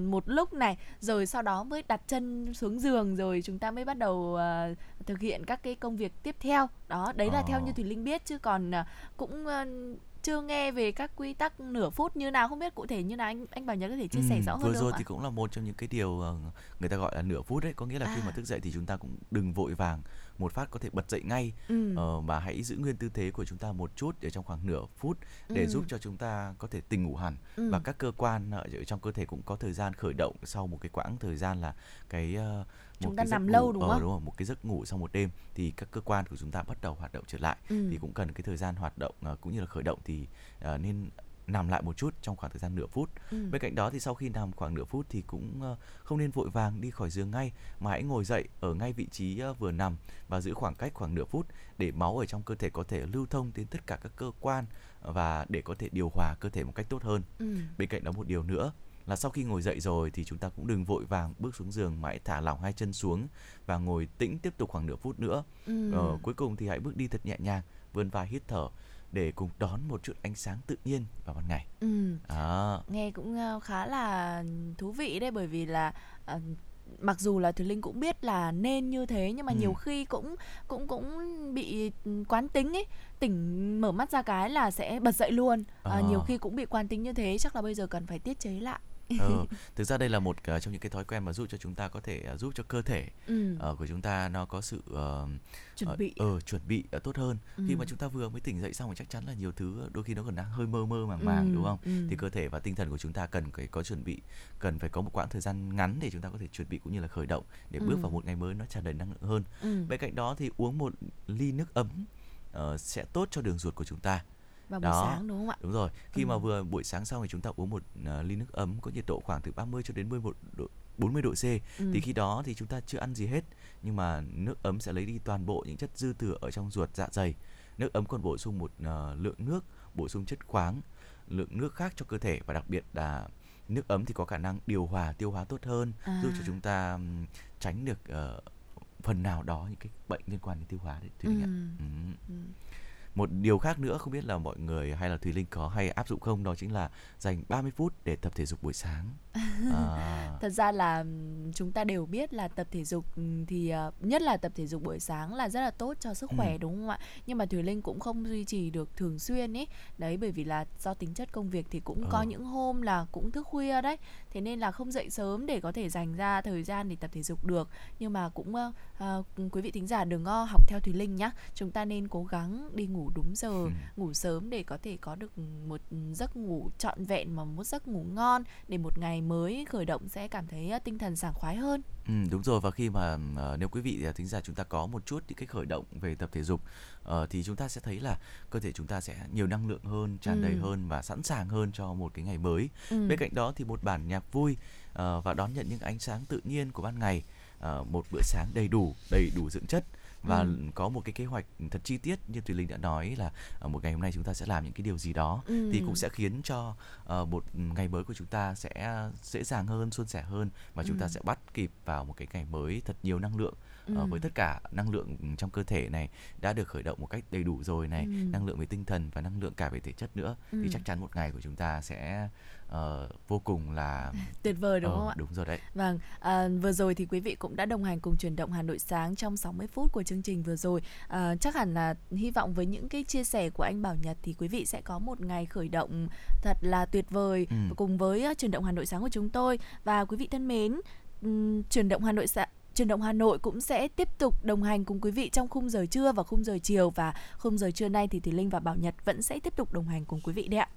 Speaker 2: một lúc này rồi sau đó mới đặt chân xuống giường rồi chúng ta mới bắt đầu uh, thực hiện các cái công việc tiếp theo đó đấy là ờ. theo như Thùy Linh biết chứ còn uh, cũng uh, chưa nghe về các quy tắc nửa phút như nào không biết cụ thể như nào anh anh bảo nhớ có thể chia sẻ ừ, rõ hơn
Speaker 5: vừa rồi
Speaker 2: thì
Speaker 5: cũng là một trong những cái điều ờ, người ta gọi là nửa phút đấy có nghĩa là à. khi mà thức dậy thì chúng ta cũng đừng vội vàng một phát có thể bật dậy ngay ừ. uh, và hãy giữ nguyên tư thế của chúng ta một chút ở trong khoảng nửa phút để ừ. giúp cho chúng ta có thể tỉnh ngủ hẳn ừ. và các cơ quan ở trong cơ thể cũng có thời gian khởi động sau một cái quãng thời gian là cái uh,
Speaker 2: chúng ta nằm lâu đúng
Speaker 5: ờ,
Speaker 2: không?
Speaker 5: đúng rồi, một cái giấc ngủ sau một đêm thì các cơ quan của chúng ta bắt đầu hoạt động trở lại ừ. thì cũng cần cái thời gian hoạt động uh, cũng như là khởi động thì uh, nên nằm lại một chút trong khoảng thời gian nửa phút. Ừ. Bên cạnh đó thì sau khi nằm khoảng nửa phút thì cũng không nên vội vàng đi khỏi giường ngay mà hãy ngồi dậy ở ngay vị trí vừa nằm và giữ khoảng cách khoảng nửa phút để máu ở trong cơ thể có thể lưu thông đến tất cả các cơ quan và để có thể điều hòa cơ thể một cách tốt hơn. Ừ. Bên cạnh đó một điều nữa là sau khi ngồi dậy rồi thì chúng ta cũng đừng vội vàng bước xuống giường mà hãy thả lỏng hai chân xuống và ngồi tĩnh tiếp tục khoảng nửa phút nữa. Ừ. Ờ, cuối cùng thì hãy bước đi thật nhẹ nhàng, vươn vai hít thở để cùng đón một chút ánh sáng tự nhiên vào ban ngày.
Speaker 2: Ừ. À. Nghe cũng ờ, khá là thú vị đấy bởi vì là uh, mặc dù là Thùy Linh cũng biết là nên như thế nhưng mà ừ. nhiều khi cũng cũng cũng bị quán tính ấy tỉnh mở mắt ra cái là sẽ bật dậy luôn à, à. nhiều khi cũng bị quán tính như thế chắc là bây giờ cần phải tiết chế lại
Speaker 5: ừ, thực ra đây là một uh, trong những cái thói quen mà giúp cho chúng ta có thể uh, giúp cho cơ thể ừ. uh, của chúng ta nó có sự uh,
Speaker 2: chuẩn bị
Speaker 5: uh, uh, chuẩn bị uh, tốt hơn ừ. khi mà chúng ta vừa mới tỉnh dậy xong thì chắc chắn là nhiều thứ đôi khi nó còn đang hơi mơ mơ màng màng ừ. đúng không ừ. thì cơ thể và tinh thần của chúng ta cần phải có chuẩn bị cần phải có một quãng thời gian ngắn để chúng ta có thể chuẩn bị cũng như là khởi động để ừ. bước vào một ngày mới nó tràn đầy năng lượng hơn ừ. bên cạnh đó thì uống một ly nước ấm uh, sẽ tốt cho đường ruột của chúng ta
Speaker 2: vào buổi đó, sáng đúng không ạ?
Speaker 5: Đúng rồi. Khi ừ. mà vừa buổi sáng xong thì chúng ta uống một uh, ly nước ấm có nhiệt độ khoảng từ 30 cho đến 11 độ 40 độ C ừ. thì khi đó thì chúng ta chưa ăn gì hết nhưng mà nước ấm sẽ lấy đi toàn bộ những chất dư thừa ở trong ruột dạ dày. Nước ấm còn bổ sung một uh, lượng nước, bổ sung chất khoáng, lượng nước khác cho cơ thể và đặc biệt là nước ấm thì có khả năng điều hòa tiêu hóa tốt hơn, à. giúp cho chúng ta um, tránh được uh, phần nào đó những cái bệnh liên quan đến tiêu hóa đấy. Thùy ừ. ạ. Ừ. Ừ một điều khác nữa không biết là mọi người hay là thùy linh có hay áp dụng không đó chính là dành 30 phút để tập thể dục buổi sáng à,
Speaker 2: Thật ra là chúng ta đều biết là tập thể dục thì ờ, nhất là tập thể dục buổi sáng là rất là tốt cho sức khỏe
Speaker 5: Ừ.
Speaker 2: đúng không ạ? Nhưng mà Thùy Linh cũng không duy trì được thường xuyên ấy. Đấy bởi vì là do tính chất công việc thì cũng có
Speaker 5: Ờ.
Speaker 2: những hôm là cũng thức khuya đấy. Thế nên là không dậy sớm để có thể dành ra thời gian để tập thể dục được. Nhưng mà cũng ờ, quý vị thính giả đừng có học theo Thùy Linh nhá. Chúng ta nên cố gắng đi ngủ đúng giờ,
Speaker 5: Ừ.
Speaker 2: ngủ sớm để có thể có được một giấc ngủ trọn vẹn mà một giấc ngủ ngon để một ngày mới khởi động sẽ cảm thấy ờ, tinh thần sảng khoái hơn.
Speaker 5: Ừ, đúng rồi và khi mà ờ, nếu quý vị ờ, thính giả chúng ta có một chút những cái khởi động về tập thể dục ờ, thì chúng ta sẽ thấy là cơ thể chúng ta sẽ nhiều năng lượng hơn, tràn đầy
Speaker 2: Ừ.
Speaker 5: hơn và sẵn sàng hơn cho một cái ngày mới.
Speaker 2: Ừ.
Speaker 5: Bên cạnh đó thì một bản nhạc vui ờ, và đón nhận những ánh sáng tự nhiên của ban ngày, một bữa sáng đầy đủ, đầy đủ dưỡng chất và
Speaker 2: Ừ.
Speaker 5: có một cái kế hoạch thật chi tiết như Thùy Linh đã nói là ờ, một ngày hôm nay chúng ta sẽ làm những cái điều gì đó
Speaker 2: Ừ.
Speaker 5: thì cũng sẽ khiến cho ờ, một ngày mới của chúng ta sẽ dễ dàng hơn, suôn sẻ hơn và chúng ta
Speaker 2: Ừ.
Speaker 5: sẽ bắt kịp vào một cái ngày mới thật nhiều năng lượng Ờ,
Speaker 2: Ừ.
Speaker 5: với tất cả năng lượng trong cơ thể này đã được khởi động một cách đầy đủ rồi này
Speaker 2: Ừ.
Speaker 5: năng lượng về tinh thần và năng lượng cả về thể chất nữa
Speaker 2: Ừ.
Speaker 5: thì chắc chắn một ngày của chúng ta sẽ ờ, vô cùng là
Speaker 2: Tuyệt vời đúng
Speaker 5: Ờ,
Speaker 2: không ạ?
Speaker 5: đúng rồi đấy
Speaker 2: Vâng, à, vừa rồi thì quý vị cũng đã đồng hành cùng chuyển động Hà Nội sáng trong 60 phút của chương trình vừa rồi. À, chắc hẳn là hy vọng với những cái chia sẻ của anh Bảo Nhật thì quý vị sẽ có một ngày khởi động thật là tuyệt vời
Speaker 5: Ừ.
Speaker 2: cùng với uh, chuyển động Hà Nội sáng của chúng tôi và quý vị thân mến, chuyển động Hà Nội sáng Truyền động Hà Nội cũng sẽ tiếp tục đồng hành cùng quý vị trong khung giờ trưa và khung giờ chiều và khung giờ trưa nay thì Thùy Linh và Bảo Nhật vẫn sẽ tiếp tục đồng hành cùng quý vị đấy ạ.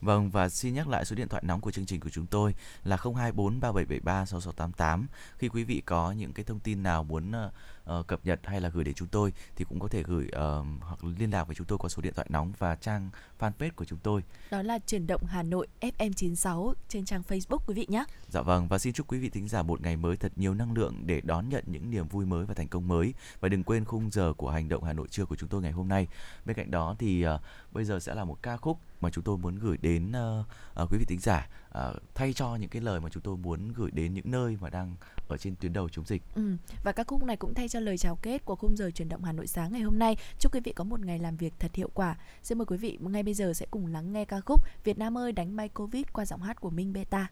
Speaker 5: Vâng và xin nhắc lại số điện thoại nóng của chương trình của chúng tôi là 024 3773 6688. Khi quý vị có những cái thông tin nào muốn uh, ờ, cập nhật hay là gửi đến chúng tôi thì cũng có thể gửi ờ, hoặc liên lạc với chúng tôi qua số điện thoại nóng và trang fanpage của chúng tôi.
Speaker 2: Đó là Truyền động Hà Nội FM96 trên trang Facebook quý vị nhé.
Speaker 5: Dạ vâng và xin chúc quý vị thính giả một ngày mới thật nhiều năng lượng để đón nhận những niềm vui mới và thành công mới và đừng quên khung giờ của hành động Hà Nội trưa của chúng tôi ngày hôm nay. Bên cạnh đó thì ờ, bây giờ sẽ là một ca khúc mà chúng tôi muốn gửi đến uh, uh, quý vị thính giả uh, thay cho những cái lời mà chúng tôi muốn gửi đến những nơi mà đang ở trên tuyến đầu chống dịch.
Speaker 2: Ừ. Và các khúc này cũng thay cho lời chào kết của khung giờ chuyển động Hà Nội sáng ngày hôm nay. Chúc quý vị có một ngày làm việc thật hiệu quả. Xin mời quý vị ngay bây giờ sẽ cùng lắng nghe ca khúc Việt Nam ơi đánh bay Covid qua giọng hát của Minh Beta.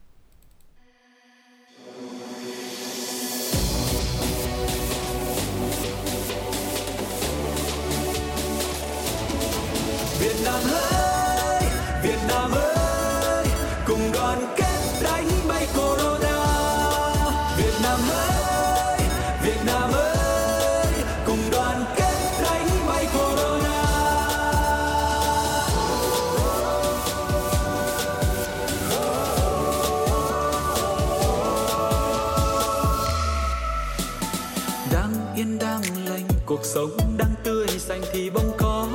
Speaker 7: cuộc sống đang tươi xanh thì bỗng có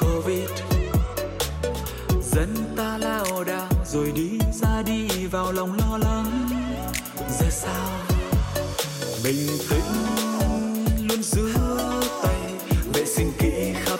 Speaker 7: covid. Dân ta lao đao rồi đi ra đi vào lòng lo lắng. Giờ sao? Bình tĩnh luôn giữ tay, vệ sinh kỹ khắp